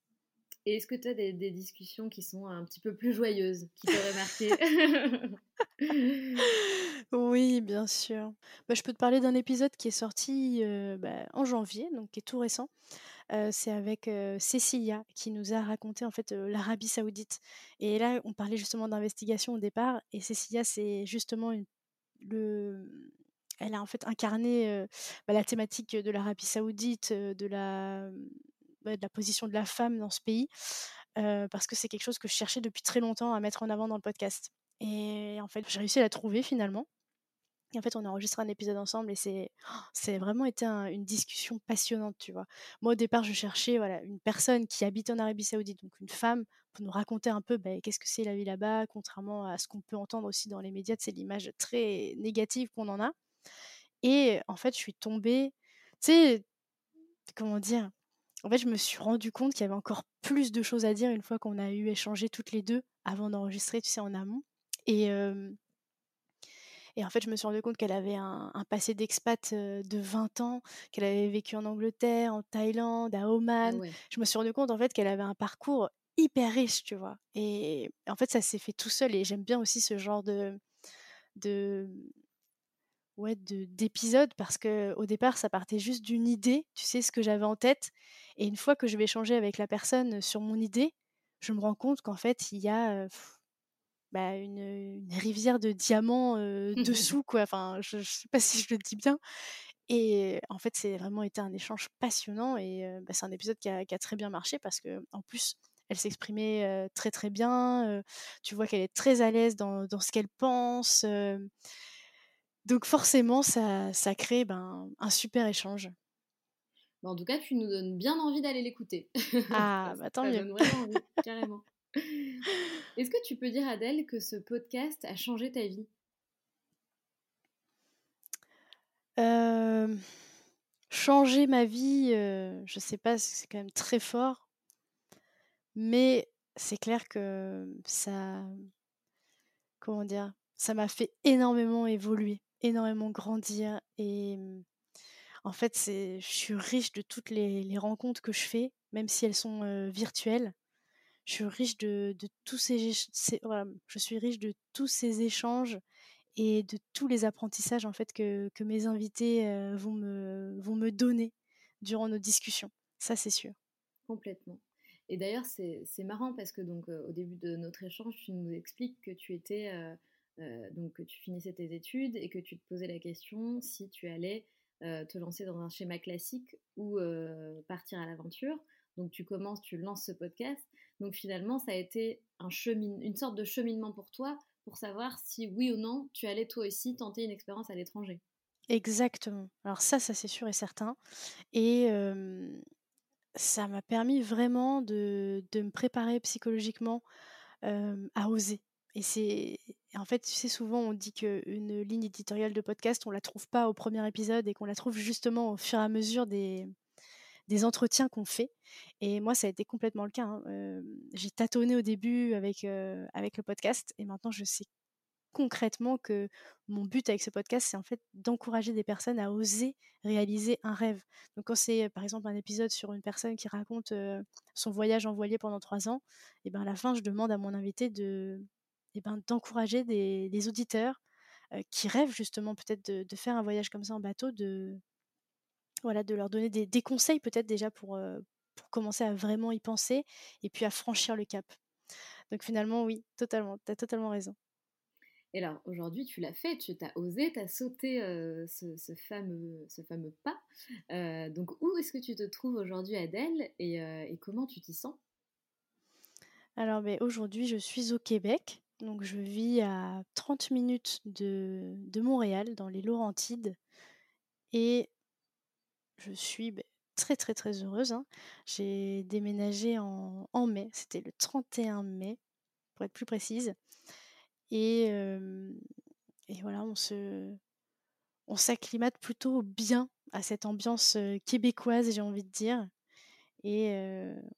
Et est-ce que tu as des, discussions qui sont un petit peu plus joyeuses, qui t'auraient marqué? Oui, bien sûr. Bah, je peux te parler d'un épisode qui est sorti euh, bah, en janvier, donc qui est tout récent. C'est avec euh, Cécilia qui nous a raconté en fait l'Arabie Saoudite. Et là, on parlait justement d'investigation au départ. Et Cécilia, c'est justement le, elle a en fait incarné bah, la thématique de l'Arabie Saoudite, de la de la position de la femme dans ce pays, parce que c'est quelque chose que je cherchais depuis très longtemps à mettre en avant dans le podcast. Et en fait, j'ai réussi à la trouver finalement. En fait, on a enregistré un épisode ensemble et c'est, c'est vraiment été une discussion passionnante, tu vois. Moi, au départ, je cherchais voilà, une personne qui habite en Arabie Saoudite, donc une femme, pour nous raconter un peu bah, qu'est-ce que c'est la vie là-bas, contrairement à ce qu'on peut entendre aussi dans les médias, c'est l'image très négative qu'on en a. Et en fait, je suis tombée, tu sais, comment dire, en fait, je me suis rendu compte qu'il y avait encore plus de choses à dire une fois qu'on a eu échangé toutes les deux avant d'enregistrer, tu sais, en amont. Et, et en fait, je me suis rendu compte qu'elle avait un, passé d'expat de 20 ans, qu'elle avait vécu en Angleterre, en Thaïlande, à Oman. Je me suis rendu compte en fait qu'elle avait un parcours hyper riche, tu vois. Et en fait, ça s'est fait tout seul. Et j'aime bien aussi ce genre de, de ouais, d'épisodes parce que au départ, ça partait juste d'une idée, tu sais, ce que j'avais en tête. Et une fois que je vais échanger avec la personne sur mon idée, je me rends compte qu'en fait, il y a bah, une, rivière de diamants dessous, quoi. Enfin, je, ne sais pas si je le dis bien. Et en fait, c'est vraiment été un échange passionnant et bah, c'est un épisode qui a, très bien marché parce que en plus, elle s'exprimait très très bien. tu vois qu'elle est très à l'aise dans, dans ce qu'elle pense. Donc forcément, ça, ça crée ben, un super échange. en tout cas, tu nous donnes bien envie d'aller l'écouter. Ah, bah tant mieux. carrément. Est-ce que tu peux dire, Adèle, que ce podcast a changé ta vie? Changer ma vie, je sais pas, c'est quand même très fort. Mais c'est clair que ça comment dire? Ça m'a fait énormément évoluer, énormément grandir et mmh, en fait, je suis riche de toutes les rencontres que je fais, même si elles sont, virtuelles. Je suis riche de tous ces échanges et de tous les apprentissages, en fait, que mes invités, vont me vont me donner durant nos discussions. Ça, c'est sûr. Complètement. Et d'ailleurs, c'est marrant parce que donc au début de notre échange, tu nous expliques que tu étais donc que tu finissais tes études et que tu te posais la question si tu allais te lancer dans un schéma classique ou partir à l'aventure. Donc tu commences, tu lances ce podcast. Donc finalement, ça a été un chemin, une sorte de cheminement pour toi pour savoir si oui ou non tu allais toi aussi tenter une expérience à l'étranger. Exactement. Alors ça, ça c'est sûr et certain. Et ça m'a permis vraiment de, me préparer psychologiquement à oser. Et c'est en fait, tu sais, souvent on dit qu'une ligne éditoriale de podcast, on la trouve pas au premier épisode et qu'on la trouve justement au fur et à mesure des, des entretiens qu'on fait. Et moi, ça a été complètement le cas. Hein. j'ai tâtonné au début avec, avec le podcast et maintenant je sais concrètement que mon but avec ce podcast, c'est en fait d'encourager des personnes à oser réaliser un rêve. Donc quand c'est par exemple un épisode sur une personne qui raconte son voyage en voilier pendant trois ans, et ben à la fin, je demande à mon invité de, et ben, d'encourager des, auditeurs qui rêvent justement peut-être de, faire un voyage comme ça en bateau, de, voilà, de leur donner des, conseils peut-être déjà pour, pour commencer à vraiment y penser et puis à franchir le cap. Donc finalement, oui, totalement, tu as totalement raison. Et alors aujourd'hui, tu l'as fait, tu t'as osé, tu as sauté ce, fameux, ce fameux pas. donc où est-ce que tu te trouves aujourd'hui, Adèle, et, et comment tu t'y sens? Alors ben, aujourd'hui, je suis au Québec. Donc je vis à 30 minutes de, de Montréal, dans les Laurentides. Et je suis ben, très très très heureuse. Hein. J'ai déménagé en, en mai, c'était le 31 mai, pour être plus précise. Et, et voilà, on se, on s'acclimate plutôt bien à cette ambiance québécoise, j'ai envie de dire. Et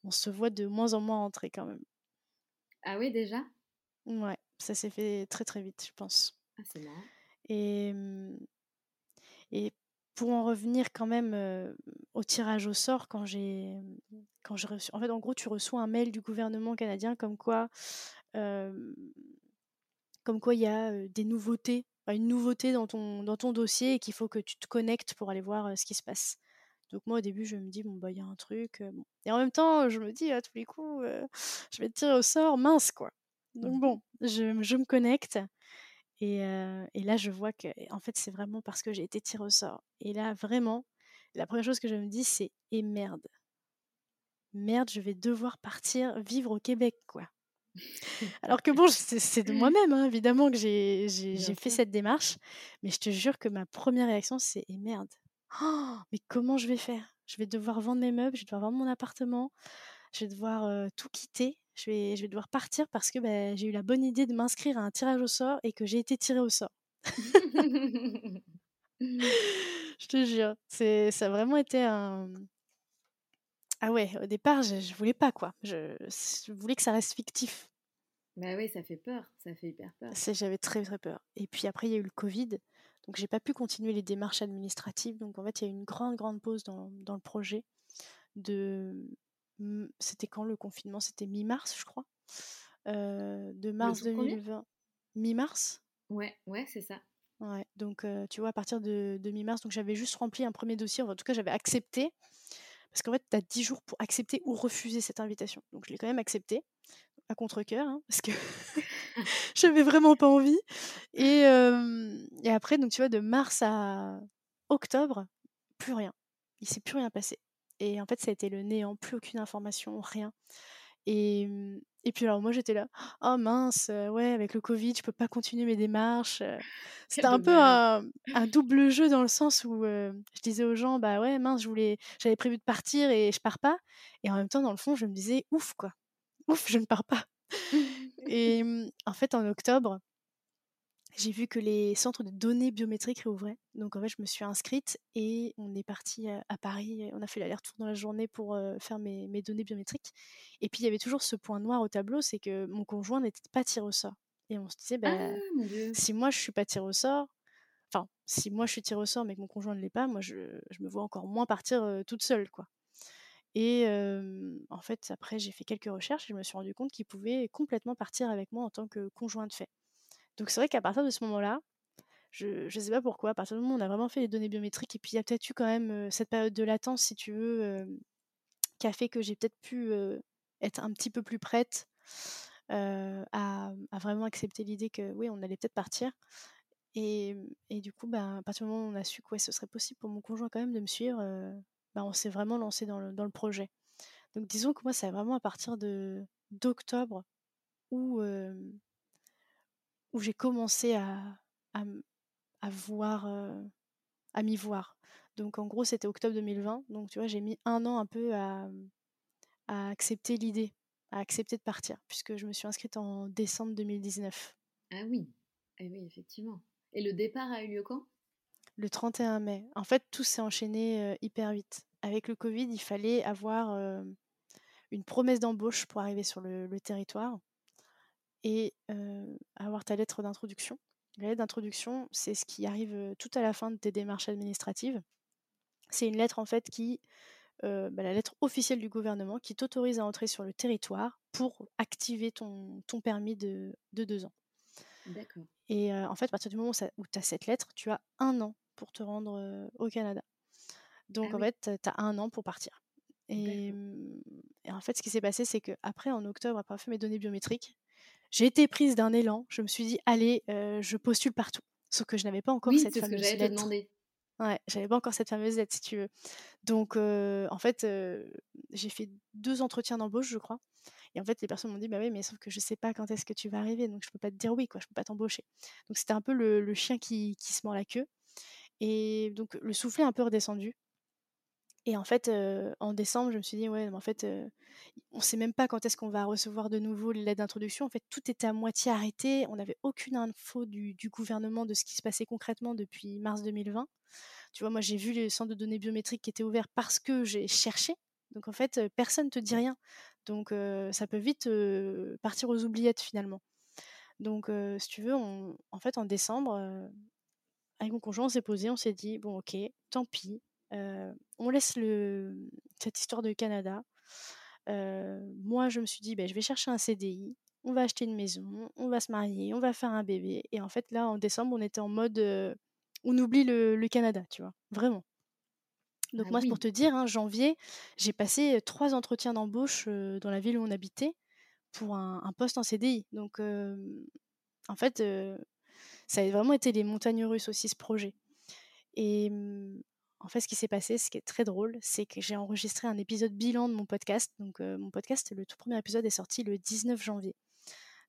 on se voit de moins en moins entrer quand même. Ah oui, déjà? Ouais, ça s'est fait très très vite, je pense. Ah, c'est marrant. Et, et pour en revenir quand même au tirage au sort, quand j'ai quand je reçu, en fait, en gros, tu reçois un mail du gouvernement canadien comme quoi comme quoi il y a des nouveautés, une nouveauté dans ton, dans ton dossier et qu'il faut que tu te connectes pour aller voir ce qui se passe. Donc moi au début je me dis bon bah il y a un truc et en même temps je me dis à tous les coups je vais te tirer au sort mince quoi. Donc bon je, je me connecte et, et, là je vois que en fait c'est vraiment parce que j'ai été tirée au sort et là vraiment la première chose que je me dis c'est et merde merde je vais devoir partir vivre au Québec quoi. Alors que bon, c'est de moi-même, hein, évidemment, que j'ai fait cette démarche. Mais je te jure que ma première réaction, c'est «Eh merde, oh, mais comment je vais faire? Je vais devoir vendre mes meubles, je vais devoir vendre mon appartement, je vais devoir tout quitter, je vais, je vais devoir partir parce que bah, j'ai eu la bonne idée de m'inscrire à un tirage au sort et que j'ai été tirée au sort. je te jure, ça a vraiment été un, ah ouais, au départ, je, je voulais pas quoi. Je, voulais que ça reste fictif. Bah oui, ça fait peur, ça fait hyper peur. J'avais très très peur. Et puis après, il y a eu le Covid, donc j'ai pas pu continuer les démarches administratives. Donc en fait, il y a eu une grande grande pause dans, dans le projet. De, c'était quand le confinement? C'était mi-mars, je crois. Euh, de mars 2020. Mi-mars? Ouais, ouais, c'est ça. Ouais, donc euh, tu vois, à partir de, de mi-mars, donc j'avais juste rempli un premier dossier, en tout cas j'avais accepté parce qu'en fait, tu as 10 jours pour accepter ou refuser cette invitation. Donc je l'ai quand même accepté, à contre-coeur, hein, parce que j'avais vraiment pas envie. Et, et, après, donc tu vois, de mars à octobre, plus rien. Il s'est plus rien passé. Et en fait, ça a été le néant, plus aucune information, rien. Et, et puis alors moi j'étais là, oh mince, ouais, avec le Covid, je peux pas continuer mes démarches. C'était un peu un, double jeu dans le sens où je disais aux gens, bah ouais, mince, je voulais, j'avais prévu de partir et je pars pas. Et en même temps, dans le fond, je me disais, ouf quoi, ouf, je ne pars pas. et en fait, en octobre, j'ai vu que les centres de données biométriques réouvraient. Donc en fait, je me suis inscrite et on est parti à Paris. On a fait l'aller-retour dans la journée pour faire mes, mes, données biométriques. Et puis il y avait toujours ce point noir au tableau, c'est que mon conjoint n'était pas tiré au sort. Et on se disait, bah, ah, si moi je suis pas tiré au sort, enfin, si moi je suis tiré au sort mais que mon conjoint ne l'est pas, moi je, je, me vois encore moins partir toute seule, quoi. Et en fait, après, j'ai fait quelques recherches et je me suis rendu compte qu'il pouvait complètement partir avec moi en tant que conjoint de fait. Donc c'est vrai qu'à partir de ce moment-là, je ne sais pas pourquoi, à partir du moment où on a vraiment fait les données biométriques, et puis il y a peut-être eu quand même cette période de latence, si tu veux, qui a fait que j'ai peut-être pu être un petit peu plus prête à, vraiment accepter l'idée que oui, on allait peut-être partir. Et, du coup, bah, à partir du moment où on a su que ce serait possible pour mon conjoint quand même de me suivre, bah, on s'est vraiment lancé dans le, dans le, projet. Donc disons que moi, c'est vraiment à partir de d'octobre où, où j'ai commencé à, à, à voir, à m'y voir. Donc en gros, c'était octobre 2020. Donc tu vois, j'ai mis un an un peu à, à accepter l'idée, à accepter de partir, puisque je me suis inscrite en décembre 2019. Ah oui, ah oui, effectivement. Et le départ a eu lieu quand? Le 31 mai. En fait, tout s'est enchaîné hyper vite. Avec le Covid, il fallait avoir une promesse d'embauche pour arriver sur le, le territoire et avoir ta lettre d'introduction. La lettre d'introduction, c'est ce qui arrive tout à la fin de tes démarches administratives. C'est une lettre en fait qui, bah, la lettre officielle du gouvernement qui t'autorise à entrer sur le territoire pour activer ton, ton permis de, de, deux ans. D'accord. Et en fait, à partir du moment où, tu as cette lettre, tu as un an pour te rendre au Canada. Donc ah en fait, tu as un an pour partir. Et, mmh, et, en fait, ce qui s'est passé, c'est qu'après, en octobre, après avoir fait mes données biométriques, j'ai été prise d'un élan. Je me suis dit, allez, je postule partout. Sauf que je n'avais pas encore cette fameuse ce que lettre. Demandé. Ouais, j'avais pas encore cette fameuse lettre, si tu veux. Donc, en fait, j'ai fait deux entretiens d'embauche, je crois. Et en fait, les personnes m'ont dit, bah oui, mais sauf que je sais pas quand est-ce que tu vas arriver, donc je peux pas te dire oui, quoi, je peux pas t'embaucher. Donc, c'était un peu le, chien qui, qui, se mord la queue. Et donc, le soufflet est un peu redescendu. Et en fait, en décembre, je me suis dit, ouais, mais en fait, on ne sait même pas quand est-ce qu'on va recevoir de nouveau l'aide d'introduction. En fait, tout était à moitié arrêté. On n'avait aucune info du, gouvernement de ce qui se passait concrètement depuis mars 2020. Tu vois, moi, j'ai vu les centres de données biométriques qui étaient ouverts parce que j'ai cherché. Donc, en fait, personne ne te dit rien. Donc, ça peut vite partir aux oubliettes finalement. Donc, si tu veux, en fait, en décembre, avec mon conjoint, on s'est posé, on s'est dit, bon, ok, tant pis, on laisse le, cette histoire de Canada. moi, je me suis dit, bah, je vais chercher un CDI, on va acheter une maison, on va se marier, on va faire un bébé. Et en fait, là, en décembre, on était en mode, on oublie le, Canada, tu vois, vraiment. Donc ah moi, c'est pour te dire, hein, janvier, j'ai passé trois entretiens d'embauche dans la ville où on habitait pour un, poste en CDI. Donc, en fait, ça a vraiment été les montagnes russes aussi, ce projet. Et en fait, ce qui s'est passé, ce qui est très drôle, c'est que j'ai enregistré un épisode bilan de mon podcast. Donc, mon podcast, le tout premier épisode est sorti le 19 janvier.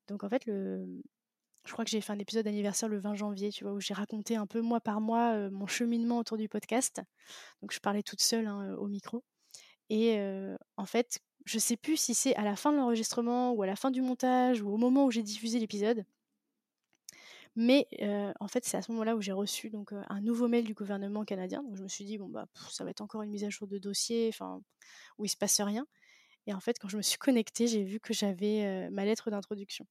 Donc, en fait, je crois que j'ai fait un épisode anniversaire le 20 janvier, tu vois, où j'ai raconté un peu mois par mois mon cheminement autour du podcast. Donc, je parlais toute seule hein, au micro. Et en fait, je sais plus si c'est à la fin de l'enregistrement ou à la fin du montage ou au moment où j'ai diffusé l'épisode. Mais en fait, c'est à ce moment-là où j'ai reçu donc un nouveau mail du gouvernement canadien. Donc je me suis dit bon bah ça va être encore une mise à jour de dossier, enfin où il se passe rien. Et en fait, quand je me suis connectée, j'ai vu que j'avais ma lettre d'introduction.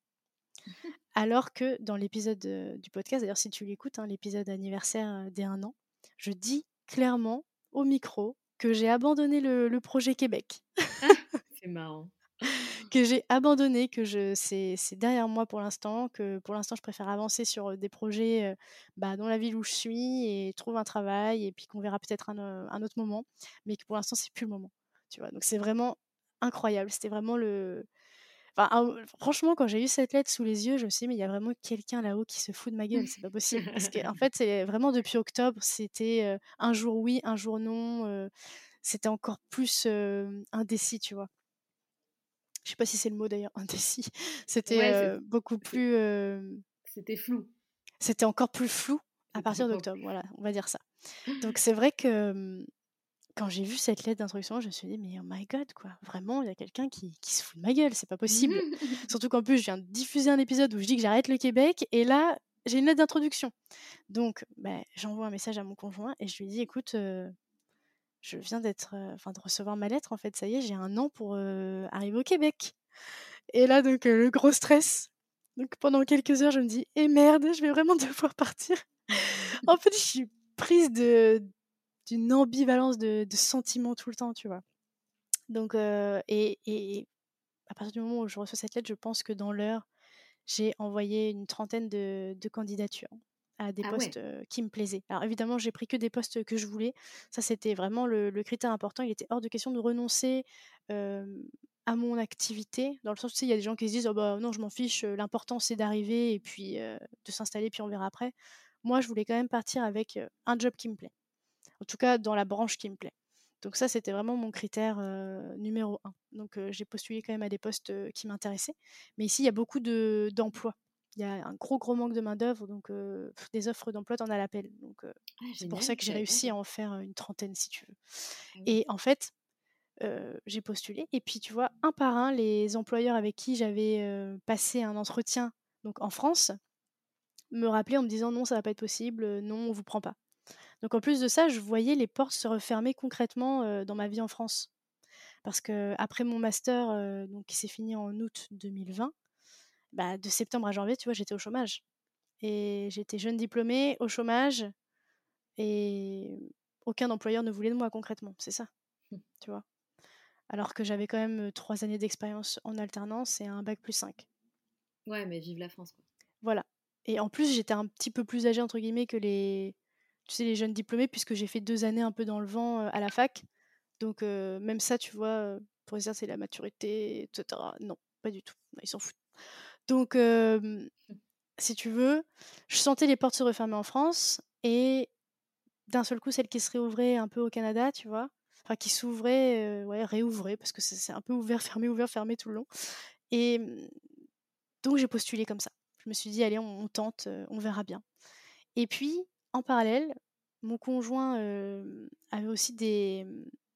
Alors que dans l'épisode du podcast, d'ailleurs si tu l'écoutes, hein, l'épisode anniversaire des un an, je dis clairement au micro que j'ai abandonné le, projet Québec. Ah, c'est marrant que j'ai abandonné, que je c'est derrière moi pour l'instant, que pour l'instant je préfère avancer sur des projets bah, dans la ville où je suis et trouver un travail et puis qu'on verra peut-être un, un, autre moment, mais que pour l'instant c'est plus le moment. Tu vois, donc c'est vraiment incroyable. C'était vraiment le Enfin, franchement, quand j'ai eu cette lettre sous les yeux, je me suis dit, mais il y a vraiment quelqu'un là-haut qui se fout de ma gueule, c'est pas possible. Parce qu'en en fait, c'est vraiment depuis octobre, c'était un jour oui, un jour non. c'était encore plus indécis, tu vois? Je sais pas si c'est le mot d'ailleurs, indécis. C'était beaucoup plus. C'était flou. C'était encore plus flou à partir d'octobre, voilà, on va dire ça. Donc c'est vrai que quand j'ai vu cette lettre d'introduction, je me suis dit, mais oh my god, quoi, vraiment, il y a quelqu'un qui, qui, se fout de ma gueule, c'est pas possible. Surtout qu'en plus, je viens de diffuser un épisode où je dis que j'arrête le Québec, et là, j'ai une lettre d'introduction. Donc, bah, j'envoie un message à mon conjoint et je lui dis, écoute, je viens d'être, enfin, de recevoir ma lettre, en fait, ça y est, j'ai un an pour arriver au Québec. Et là, donc, le gros stress. Donc, pendant quelques heures, je me dis, eh merde, je vais vraiment devoir partir. en fait, je suis prise de d'une ambivalence de, de, sentiments tout le temps, tu vois. Donc, et, et, à partir du moment où je reçois cette lettre, je pense que dans l'heure, j'ai envoyé une trentaine de, de candidatures à des ah postes qui me plaisaient. Alors évidemment, j'ai pris que des postes que je voulais. Ça, c'était vraiment le, critère important. Il était hors de question de renoncer à mon activité, dans le sens où il y a des gens qui se disent oh bah non, je m'en fiche, l'important c'est d'arriver et puis de s'installer, puis on verra après. Moi, je voulais quand même partir avec un job qui me plaît. En tout cas, dans la branche qui me plaît. Donc ça, c'était vraiment mon critère numéro un. Donc j'ai postulé quand même à des postes qui m'intéressaient. Mais ici, il y a beaucoup d'emplois il y a un gros gros manque de main d'œuvre, donc des offres d'emploi, t'en as l'appel. Donc ah, c'est pour ça que j'ai réussi à en faire une trentaine, si tu veux. Ah et en fait, j'ai postulé. Et puis tu vois, un par un, les employeurs avec qui j'avais passé un entretien, donc en France, me rappelaient en me disant non, ça va pas être possible, non, on vous prend pas. Donc en plus de ça, je voyais les portes se refermer concrètement dans ma vie en France. Parce que après mon master, donc qui s'est fini en août 2020, bah, de septembre à janvier, tu vois, j'étais au chômage. Et j'étais jeune diplômée, au chômage, et aucun employeur ne voulait de moi concrètement, c'est ça, mmh. tu vois? Alors que j'avais quand même trois années d'expérience en alternance et un bac plus 5. Ouais, mais vive la France, quoi. Voilà. Et en plus, j'étais un petit peu plus âgée, entre guillemets, que les, tu sais, les jeunes diplômés, puisque j'ai fait deux années un peu dans le vent à la fac. Donc, même ça, tu vois, pour dire c'est la maturité, etc. Non, pas du tout. Ils s'en foutent. Donc, si tu veux, je sentais les portes se refermer en France et d'un seul coup, celle qui se réouvrait un peu au Canada, tu vois, enfin qui s'ouvrait, ouais, réouvrait parce que c'est un peu ouvert, fermé, ouvert, fermé tout le long. Et donc, j'ai postulé comme ça. Je me suis dit, allez, on, tente, on verra bien. Et puis, en parallèle, mon conjoint avait aussi des,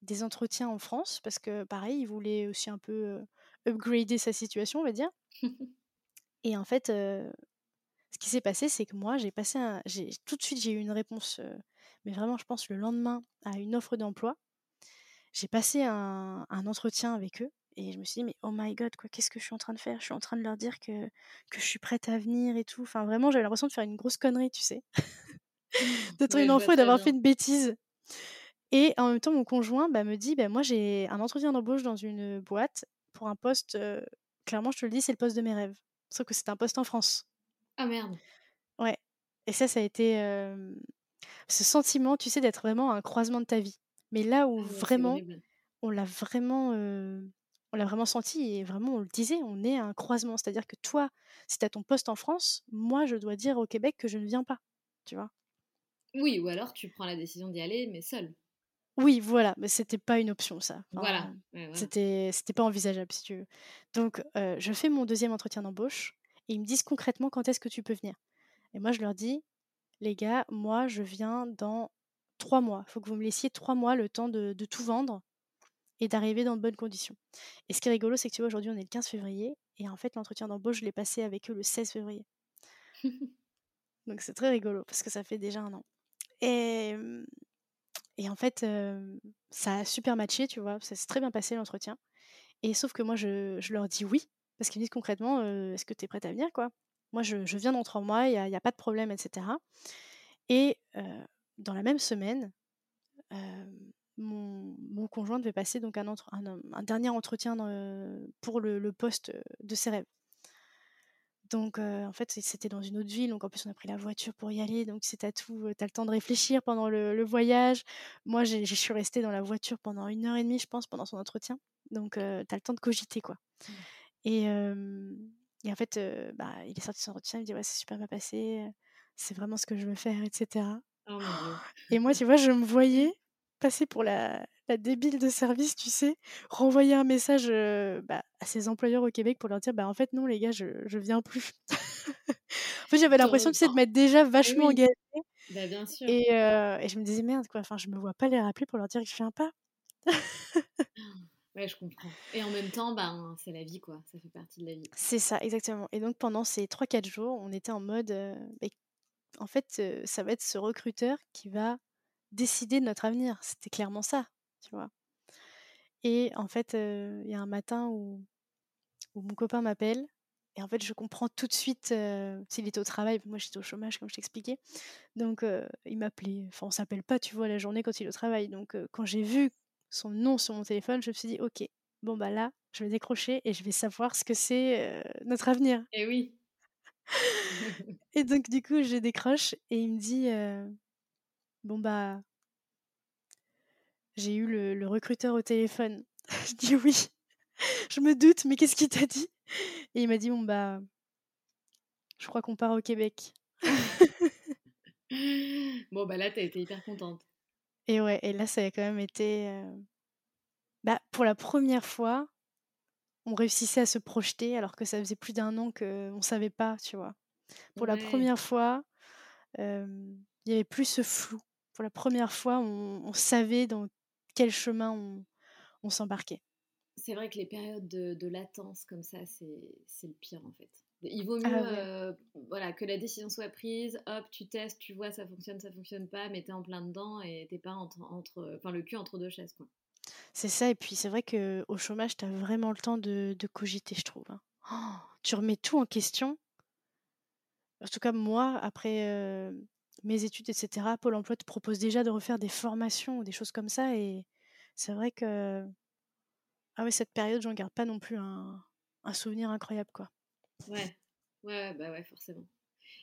des entretiens en France parce que, pareil, il voulait aussi un peu upgrader sa situation, on va dire. Et en fait, ce qui s'est passé, c'est que moi, j'ai passé un, tout de suite, j'ai eu une réponse, mais vraiment, je pense le lendemain à une offre d'emploi. J'ai passé un, entretien avec eux et je me suis dit, mais oh my god, quoi, qu'est-ce que je suis en train de faire? Je suis en train de leur dire que, que je suis prête à venir et tout. Enfin, vraiment, j'avais l'impression de faire une grosse connerie, tu sais. D'être une enfant et d'avoir fait une bêtise. Et en même temps, mon conjoint bah, me dit, bah, moi, j'ai un entretien d'embauche dans une boîte pour un poste, clairement, je te le dis, c'est le poste de mes rêves. Sauf que c'était un poste en France. Ah merde. Ouais. Et ça, ça a été ce sentiment, tu sais, d'être vraiment à un croisement de ta vie. Mais là où ah vraiment, on l'a vraiment, on l'a vraiment senti et vraiment on le disait, on est à un croisement. C'est-à-dire que toi, si tu as ton poste en France, moi, je dois dire au Québec que je ne viens pas. Tu vois? Oui, ou alors tu prends la décision d'y aller, mais seul. Oui, voilà, mais c'était pas une option ça. Voilà, c'était c'était pas envisageable si tu veux. Donc je fais mon deuxième entretien d'embauche et ils me disent concrètement quand est-ce que tu peux venir. Et moi je leur dis, les gars, moi je viens dans trois mois. Il faut que vous me laissiez trois mois le temps de, tout vendre et d'arriver dans de bonnes conditions. Et ce qui est rigolo, c'est que tu vois, aujourd'hui on est le 15 février et en fait l'entretien d'embauche je l'ai passé avec eux le 16 février. Donc c'est très rigolo parce que ça fait déjà un an. Et et en fait, ça a super matché, tu vois, ça s'est très bien passé l'entretien. Et sauf que moi, je, leur dis oui, parce qu'ils me disent concrètement, est-ce que tu es prête à venir, quoi? Moi, je, viens dans trois mois, il n'y a, pas de problème, etc. Et dans la même semaine, mon, conjoint devait passer donc un, dernier entretien pour le, le, poste de ses rêves. Donc, en fait, c'était dans une autre ville. Donc, en plus, on a pris la voiture pour y aller. Donc, c'est à tout. Tu as le temps de réfléchir pendant le, voyage. Moi, je suis restée dans la voiture pendant une heure et demie, je pense, pendant son entretien. Donc, tu as le temps de cogiter, quoi. Mmh. Et, et, en fait, bah, il est sorti de son entretien. Il me dit Ouais, c'est super bien passé. C'est vraiment ce que je veux faire, etc. et moi, tu vois, je me voyais passer pour la, la débile de service, tu sais, renvoyer un message bah, à ses employeurs au Québec pour leur dire bah en fait non les gars je, je viens plus. en fait j'avais l'impression tu sais de m'être déjà vachement engagée. Bah, bien sûr. Et, et, je me disais merde quoi, enfin je me vois pas les rappeler pour leur dire que je viens pas. Ouais, je comprends. Et en même temps, ben, c'est la vie, quoi. Ça fait partie de la vie. C'est ça, exactement. Et donc pendant ces 3-4 jours, on était en mode, en fait, ça va être ce recruteur qui va décider de notre avenir. C'était clairement ça, tu vois? Et en fait, il y a un matin où, où mon copain m'appelle. Et en fait, je comprends tout de suite s'il était au travail. Moi, j'étais au chômage, comme je t'expliquais. Donc, il m'appelait. Enfin, on s'appelle pas, tu vois, la journée quand il est au travail. Donc, quand j'ai vu son nom sur mon téléphone, je me suis dit, ok, bon, bah là, je vais décrocher et je vais savoir ce que c'est notre avenir. Et oui. et donc, du coup, je décroche et il me dit, bon, bah, j'ai eu le, recruteur au téléphone. je dis oui. je me doute, mais qu'est-ce qu'il t'a dit? Et il m'a dit, bon, bah, je crois qu'on part au Québec. bon, bah là, t'as été hyper contente. Et ouais, et là, ça a quand même été. Bah, pour la première fois, on réussissait à se projeter alors que ça faisait plus d'un an qu'on ne savait pas, tu vois. Pour la première fois, il y avait plus ce flou. Pour la première fois, on, savait dans quel chemin on, s'embarquait. C'est vrai que les périodes de, latence comme ça, c'est le pire en fait. Il vaut ah mieux voilà, que la décision soit prise, hop, tu testes, tu vois, ça fonctionne, ça fonctionne pas, mais t'es en plein dedans et t'es pas entre, entre, enfin, le cul entre deux chaises. Quoi. C'est ça, et puis c'est vrai qu'au chômage, tu as vraiment le temps de, cogiter, je trouve. Hein. Oh, tu remets tout en question. En tout cas, moi, après mes études, etc., Pôle emploi te propose déjà de refaire des formations ou des choses comme ça, et c'est vrai que ah ouais, cette période, j'en garde pas non plus un, un souvenir incroyable, quoi. Ouais, ouais, bah ouais, forcément.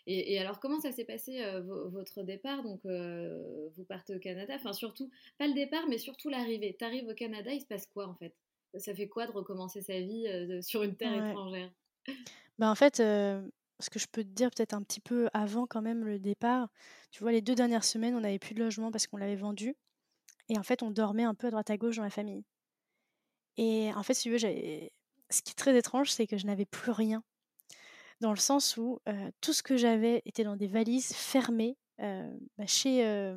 Et, alors, comment ça s'est passé votre départ? Donc, vous partez au Canada. Enfin, surtout, pas le départ, mais surtout l'arrivée. Tu arrives au Canada, il se passe quoi en fait? Ça fait quoi de recommencer sa vie sur une terre étrangère? Bah, En fait, ce que je peux te dire peut-être un petit peu avant quand même le départ, tu vois, les deux dernières semaines, on n'avait plus de logement parce qu'on l'avait vendu. Et en fait, on dormait un peu à droite à gauche dans la famille. Et en fait, si tu veux, ce qui est très étrange, c'est que je n'avais plus rien dans le sens où tout ce que j'avais était dans des valises fermées bah, chez,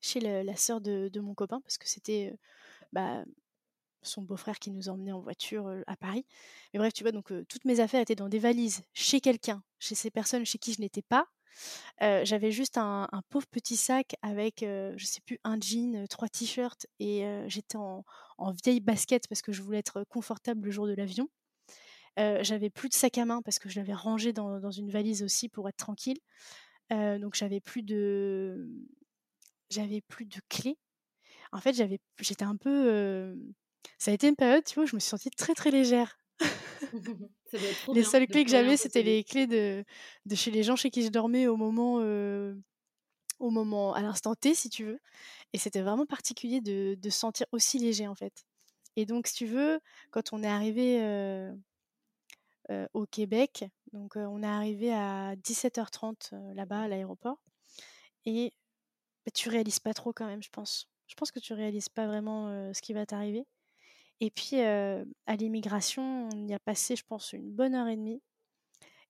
chez la, sœur de, mon copain, parce que c'était bah, son beau-frère qui nous emmenait en voiture à Paris. Mais bref, tu vois, donc toutes mes affaires étaient dans des valises chez quelqu'un, chez ces personnes chez qui je n'étais pas. j'avais juste un, pauvre petit sac avec, je sais plus, un jean, trois t-shirts et j'étais en, en, vieille basket parce que je voulais être confortable le jour de l'avion j'avais plus de sac à main parce que je l'avais rangé dans, une valise aussi pour être tranquille. donc j'avais plus de j'avais plus de clés. En fait, j'avais j'étais un peu ça a été une période, tu vois, où je me suis sentie très très légère. les seules clés que j'avais, c'était les clés de, de chez les gens chez qui je dormais au moment au moment à l'instant T si tu veux. Et c'était vraiment particulier de, de se sentir aussi léger en fait. Et donc, si tu veux, quand on est arrivé au Québec. Donc on est arrivé à 17h30 là-bas à l'aéroport. Et bah, tu réalises pas trop quand même, je pense. Je pense que tu réalises pas vraiment ce qui va t'arriver. Et puis à l'immigration, on y a passé, je pense, une bonne heure et demie.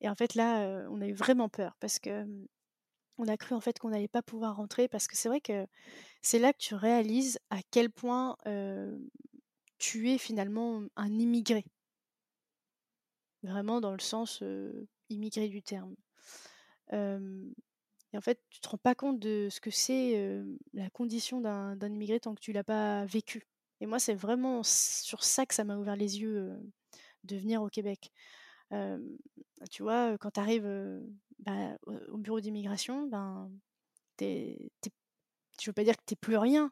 Et en fait là, on a eu vraiment peur parce que on a cru en fait qu'on n'allait pas pouvoir rentrer parce que c'est vrai que c'est là que tu réalises à quel point tu es finalement un immigré vraiment dans le sens immigré du terme. et en fait, tu te rends pas compte de ce que c'est la condition d'un immigré tant que tu l'as pas vécu. Et moi, c'est vraiment sur ça que ça m'a ouvert les yeux de venir au Québec. tu vois, quand tu arrives bah, au bureau d'immigration, ben, t'es, je veux pas dire que tu n'es plus rien,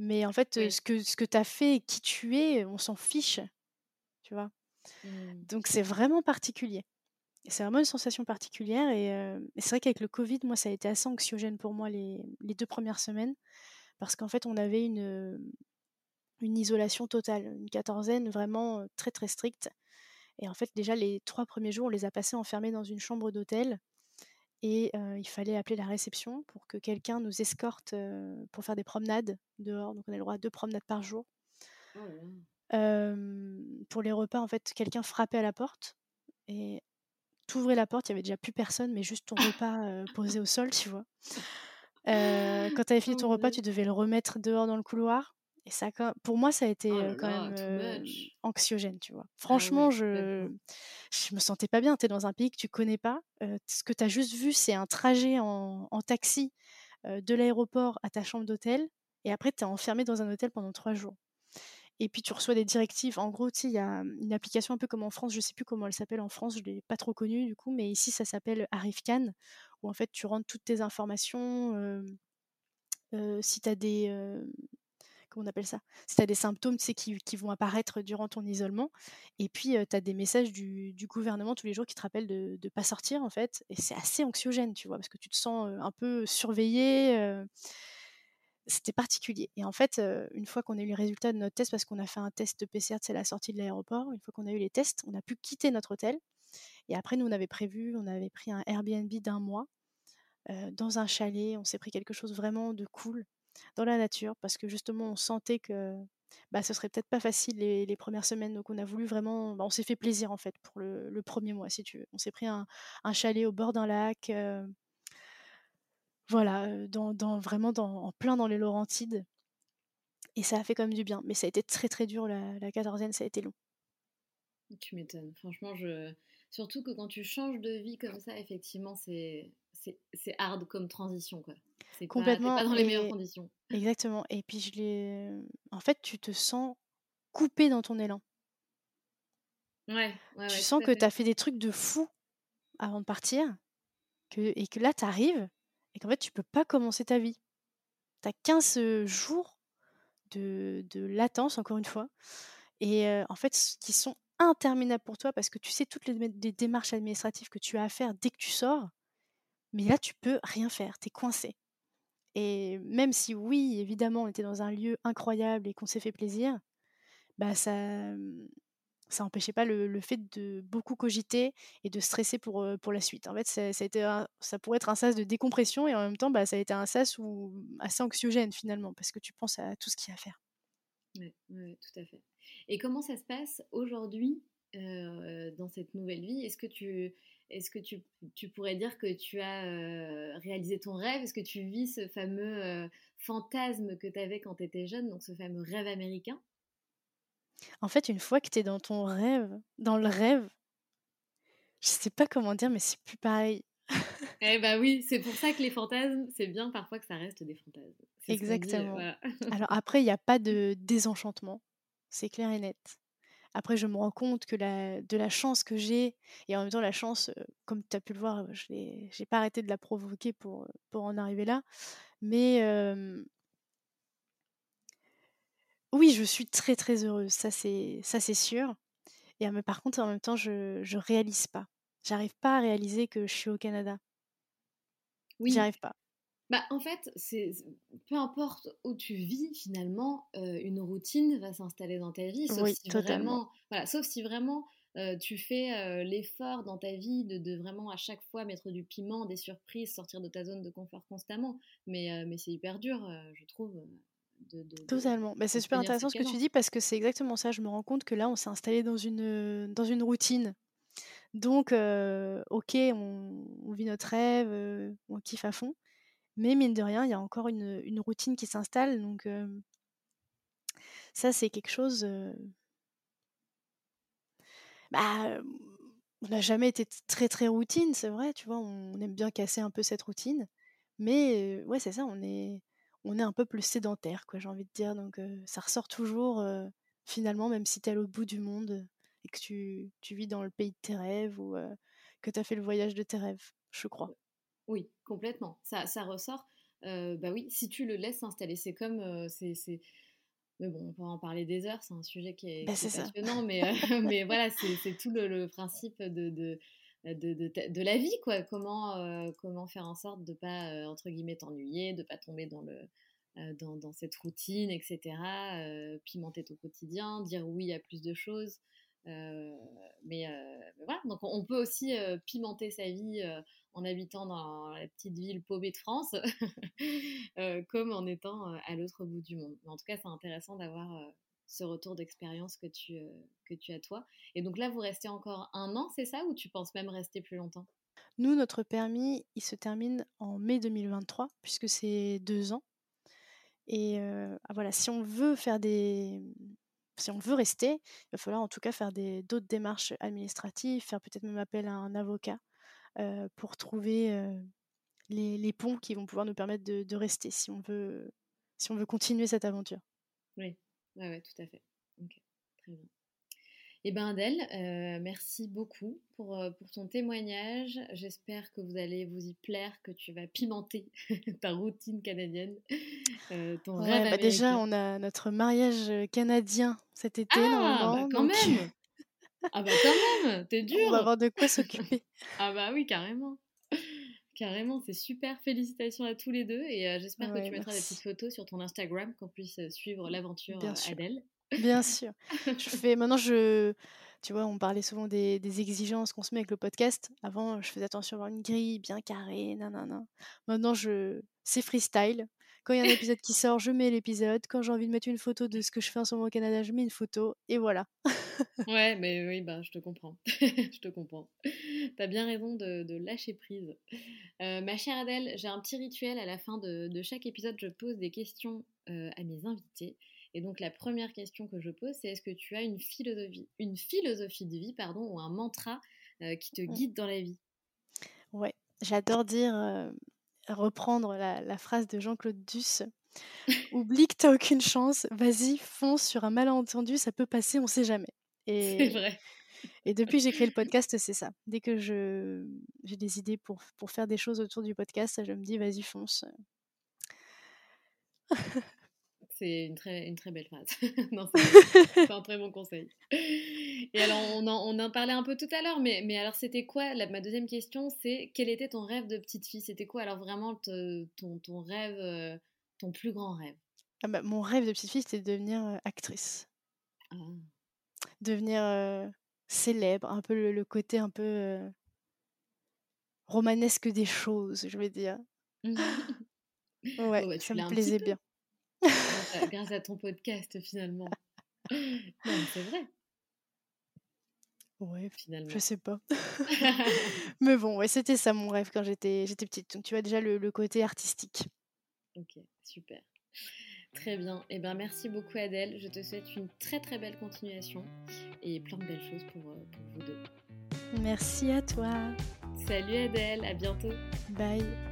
mais en fait, ce que, ce que tu as fait et qui tu es, on s'en fiche. Tu vois? Mmh. Donc c'est vraiment particulier. C'est vraiment une sensation particulière et, c'est vrai qu'avec le Covid, moi, ça a été assez anxiogène pour moi les, deux premières semaines parce qu'en fait, on avait une, une isolation totale, une quatorzaine vraiment très très stricte. Et en fait, déjà les trois premiers jours, on les a passés enfermés dans une chambre d'hôtel et il fallait appeler la réception pour que quelqu'un nous escorte pour faire des promenades dehors. Donc on a le droit à deux promenades par jour. Oh pour les repas, en fait, quelqu'un frappait à la porte et t'ouvrais la porte, il y avait déjà plus personne, mais juste ton repas posé au sol, tu vois. quand tu avais fini ton repas, tu devais le remettre dehors dans le couloir. Et ça, pour moi, ça a été oh quand même anxiogène, tu vois. Ah Franchement, je je me sentais pas bien. Tu es dans un pays que tu connais pas. ce que tu as juste vu, c'est un trajet en, en taxi de l'aéroport à ta chambre d'hôtel. Et après, tu es enfermé dans un hôtel pendant trois jours. Et puis, tu reçois des directives. En gros, tu sais, il y a une application un peu comme en France. Je sais plus comment elle s'appelle en France. Je l'ai pas trop connue, du coup. Mais ici, ça s'appelle Arifcan, où en fait, tu rentres toutes tes informations. si tu as des comment on appelle ça? Si tu as des symptômes qui, vont apparaître durant ton isolement. Et puis, tu as des messages du, gouvernement tous les jours qui te rappellent de ne pas sortir, en fait. Et c'est assez anxiogène, tu vois, parce que tu te sens un peu surveillé. C'était particulier. Et en fait, une fois qu'on a eu les résultats de notre test, parce qu'on a fait un test PCR, c'est la sortie de l'aéroport, une fois qu'on a eu les tests, on a pu quitter notre hôtel. Et après, nous, on avait prévu, on avait pris un Airbnb d'un mois dans un chalet. On s'est pris quelque chose vraiment de cool dans la nature parce que justement on sentait que bah, ce serait peut-être pas facile les, premières semaines. Donc on a voulu vraiment, bah, on s'est fait plaisir en fait pour le, premier mois si tu veux. On s'est pris un, chalet au bord d'un lac, voilà, dans, vraiment en plein dans les Laurentides. Et ça a fait même du bien. Mais ça a été très très dur la, la quatorzaine, ça a été long. Tu m'étonnes. Franchement, je... surtout que quand tu changes de vie comme ça, effectivement, c'est c'est hard comme transition quoi. Complètement. Pas, dans les meilleures conditions. Exactement. Et puis je l'ai. En fait, tu te sens coupé dans ton élan. Ouais. ouais tu sens que tu as fait des trucs de fou avant de partir, que, et que là tu arrives et qu'en fait tu peux pas commencer ta vie. Tu as 15 jours de, de, latence, encore une fois, et en fait qui sont interminables pour toi parce que tu sais toutes les, les démarches administratives que tu as à faire dès que tu sors mais là, tu peux rien faire, tu es coincé. Et même si oui, évidemment, on était dans un lieu incroyable et qu'on s'est fait plaisir, bah ça mmh, ça n'empêchait pas le, fait de beaucoup cogiter et de stresser pour, pour la suite. En fait, ça, a été ça pourrait être un sas de décompression et en même temps, bah, ça a été un sas où, assez anxiogène finalement, parce que tu penses à tout ce qu'il y a à faire. Oui, tout à fait. Et comment ça se passe aujourd'hui dans cette nouvelle vie? Est-ce que tu est-ce que tu, pourrais dire que tu as euh, réalisé ton rêve? Est-ce que tu vis ce fameux euh, fantasme que tu avais quand tu étais jeune, donc ce fameux rêve américain? En fait, une fois que tu es dans ton rêve, dans le rêve, je sais pas comment dire, mais c'est plus pareil. eh bah oui, c'est pour ça que les fantasmes, c'est bien parfois que ça reste des fantasmes. Exactement. Alors après, il n'y a pas de désenchantement, c'est clair et net. Après, je me rends compte que la, de la chance que j'ai, et en même temps, la chance, comme tu as pu le voir, je n'ai pas arrêté de la provoquer pour, pour en arriver là. Mais oui, je suis très très heureuse, ça c'est sûr. Et mais par contre, en même temps, je ne réalise pas. J'arrive pas à réaliser que je suis au Canada. Oui. J'y arrive pas. Bah, en fait, c'est peu importe où tu vis, finalement, euh, une routine va s'installer dans ta vie, sauf si vraiment, voilà, sauf si vraiment euh, tu fais euh, l'effort dans ta vie de, de, vraiment à chaque fois mettre du piment, des surprises, sortir de ta zone de confort constamment. Mais, mais c'est hyper dur, je trouve. De, de, Totalement. Mais c'est super intéressant ce que tu dis parce que c'est exactement ça. Je me rends compte que là, on s'est installé dans une, dans une routine. Donc, ok, on, on, vit notre rêve, on kiffe à fond. Mais mine de rien, il y a encore une, routine qui s'installe. Donc ça, c'est quelque chose... Bah, on n'a jamais été très très routine, c'est vrai, tu vois, on aime bien casser un peu cette routine. Mais ouais, c'est ça, on est, on est un peu plus sédentaire, quoi, j'ai envie de dire. Donc ça ressort toujours, finalement, même si tu es à l'autre bout du monde et que tu, tu, vis dans le pays de tes rêves ou que tu as fait le voyage de tes rêves, je crois. Oui, complètement. Ça, ça ressort. Euh, bah oui, si tu le laisses s'installer, c'est comme. Euh, c'est, Mais bon, on peut en parler des heures, c'est un sujet qui est, bah, passionnant, mais, euh, mais voilà, c'est, tout le, principe de, de, de, la vie, quoi. Comment, comment faire en sorte de ne pas, entre guillemets, t'ennuyer, de pas tomber dans, le, dans, dans, cette routine, etc. pimenter ton quotidien, dire oui à plus de choses. Mais, voilà, donc on peut aussi pimenter sa vie en habitant dans la petite ville paumée de France, euh, comme en étant euh, à l'autre bout du monde. en tout cas, c'est intéressant d'avoir euh, ce retour d'expérience que tu, que tu as toi. Et donc là, vous restez encore un an, c'est ça, ou tu penses même rester plus longtemps? Nous, notre permis, il se termine en mai 2023, puisque c'est deux ans. Et ah, voilà, si on veut faire des, si on veut rester, il va falloir en tout cas faire d'autres démarches administratives, faire peut-être même appel à un avocat pour trouver les, ponts qui vont pouvoir nous permettre de, rester si on, veut, si on veut continuer cette aventure. Oui, ouais, tout à fait. Très bien. Eh bien Adèle, euh, merci beaucoup pour, euh, pour ton témoignage. J'espère que vous allez vous y plaire, que tu vas pimenter ta routine canadienne, euh, ton rêve bah Déjà, on a notre mariage canadien cet été, ah, normalement. Bah quand même Ah bah quand même, t'es dur On va avoir de quoi s'occuper. ah bah oui, carrément Carrément, c'est super. Félicitations à tous les deux et j'espère que tu mettras des petites photos sur ton Instagram qu'on puisse suivre l'aventure Adèle. Bien sûr. Je fais maintenant je tu vois, on parlait souvent des, exigences qu'on se met avec le podcast. Avant, je faisais attention à avoir une grille bien carrée, nanana. Maintenant, je c'est freestyle. Quand il y a un épisode qui sort, je mets l'épisode. Quand j'ai envie de mettre une photo de ce que je fais en ce moment au Canada, je mets une photo et voilà. ouais, mais oui, bah, je te comprends. je te comprends. T'as bien raison de, lâcher prise. Euh, ma chère Adèle, j'ai un petit rituel à la fin de, chaque épisode. Je pose des questions euh, à mes invités. Et donc la première question que je pose, c'est est-ce que tu as une philosophie, une philosophie de vie, pardon, ou un mantra euh, qui te mmh. guide dans la vie? Ouais, j'adore dire, euh, reprendre la, phrase de Jean-Claude Duss. Oublie que t'as aucune chance, vas-y, fonce sur un malentendu, ça peut passer, on sait jamais. Et, c'est vrai. Et depuis que j'ai créé le podcast, c'est ça. Dès que je, j'ai des idées pour, pour faire des choses autour du podcast, je me dis, vas-y, fonce. C'est une très, une très belle phrase. c'est un très bon conseil. Et alors, on en, on en parlait un peu tout à l'heure, mais, mais alors, c'était quoi Ma deuxième question, c'est quel était ton rêve de petite fille? C'était quoi alors vraiment ton, ton rêve, euh, ton plus grand rêve? Ah bah, Mon rêve de petite fille, c'était de devenir euh, actrice. Ah. Devenir euh, célèbre, un peu le, côté un peu romanesque des choses, je vais dire. ouais, bah, ça me plaisait bien grâce à ton podcast finalement. Non, c'est vrai. Ouais, finalement. Je sais pas. mais bon, ouais, c'était ça mon rêve quand j'étais j'étais petite. Donc tu vois déjà le, côté artistique. Ok, super. Très bien. Et eh ben merci beaucoup Adèle. Je te souhaite une très très belle continuation et plein de belles choses pour, euh, pour vous deux. Merci à toi. Salut Adèle, à bientôt. Bye.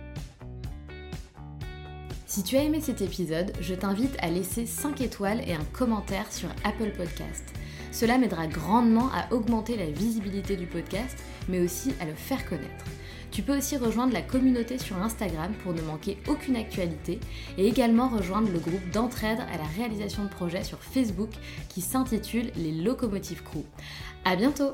Si tu as aimé cet épisode, je t'invite à laisser 5 étoiles et un commentaire sur Apple Podcast. Cela m'aidera grandement à augmenter la visibilité du podcast, mais aussi à le faire connaître. Tu peux aussi rejoindre la communauté sur Instagram pour ne manquer aucune actualité et également rejoindre le groupe d'entraide à la réalisation de projets sur Facebook qui s'intitule Les Locomotives Crew. À bientôt!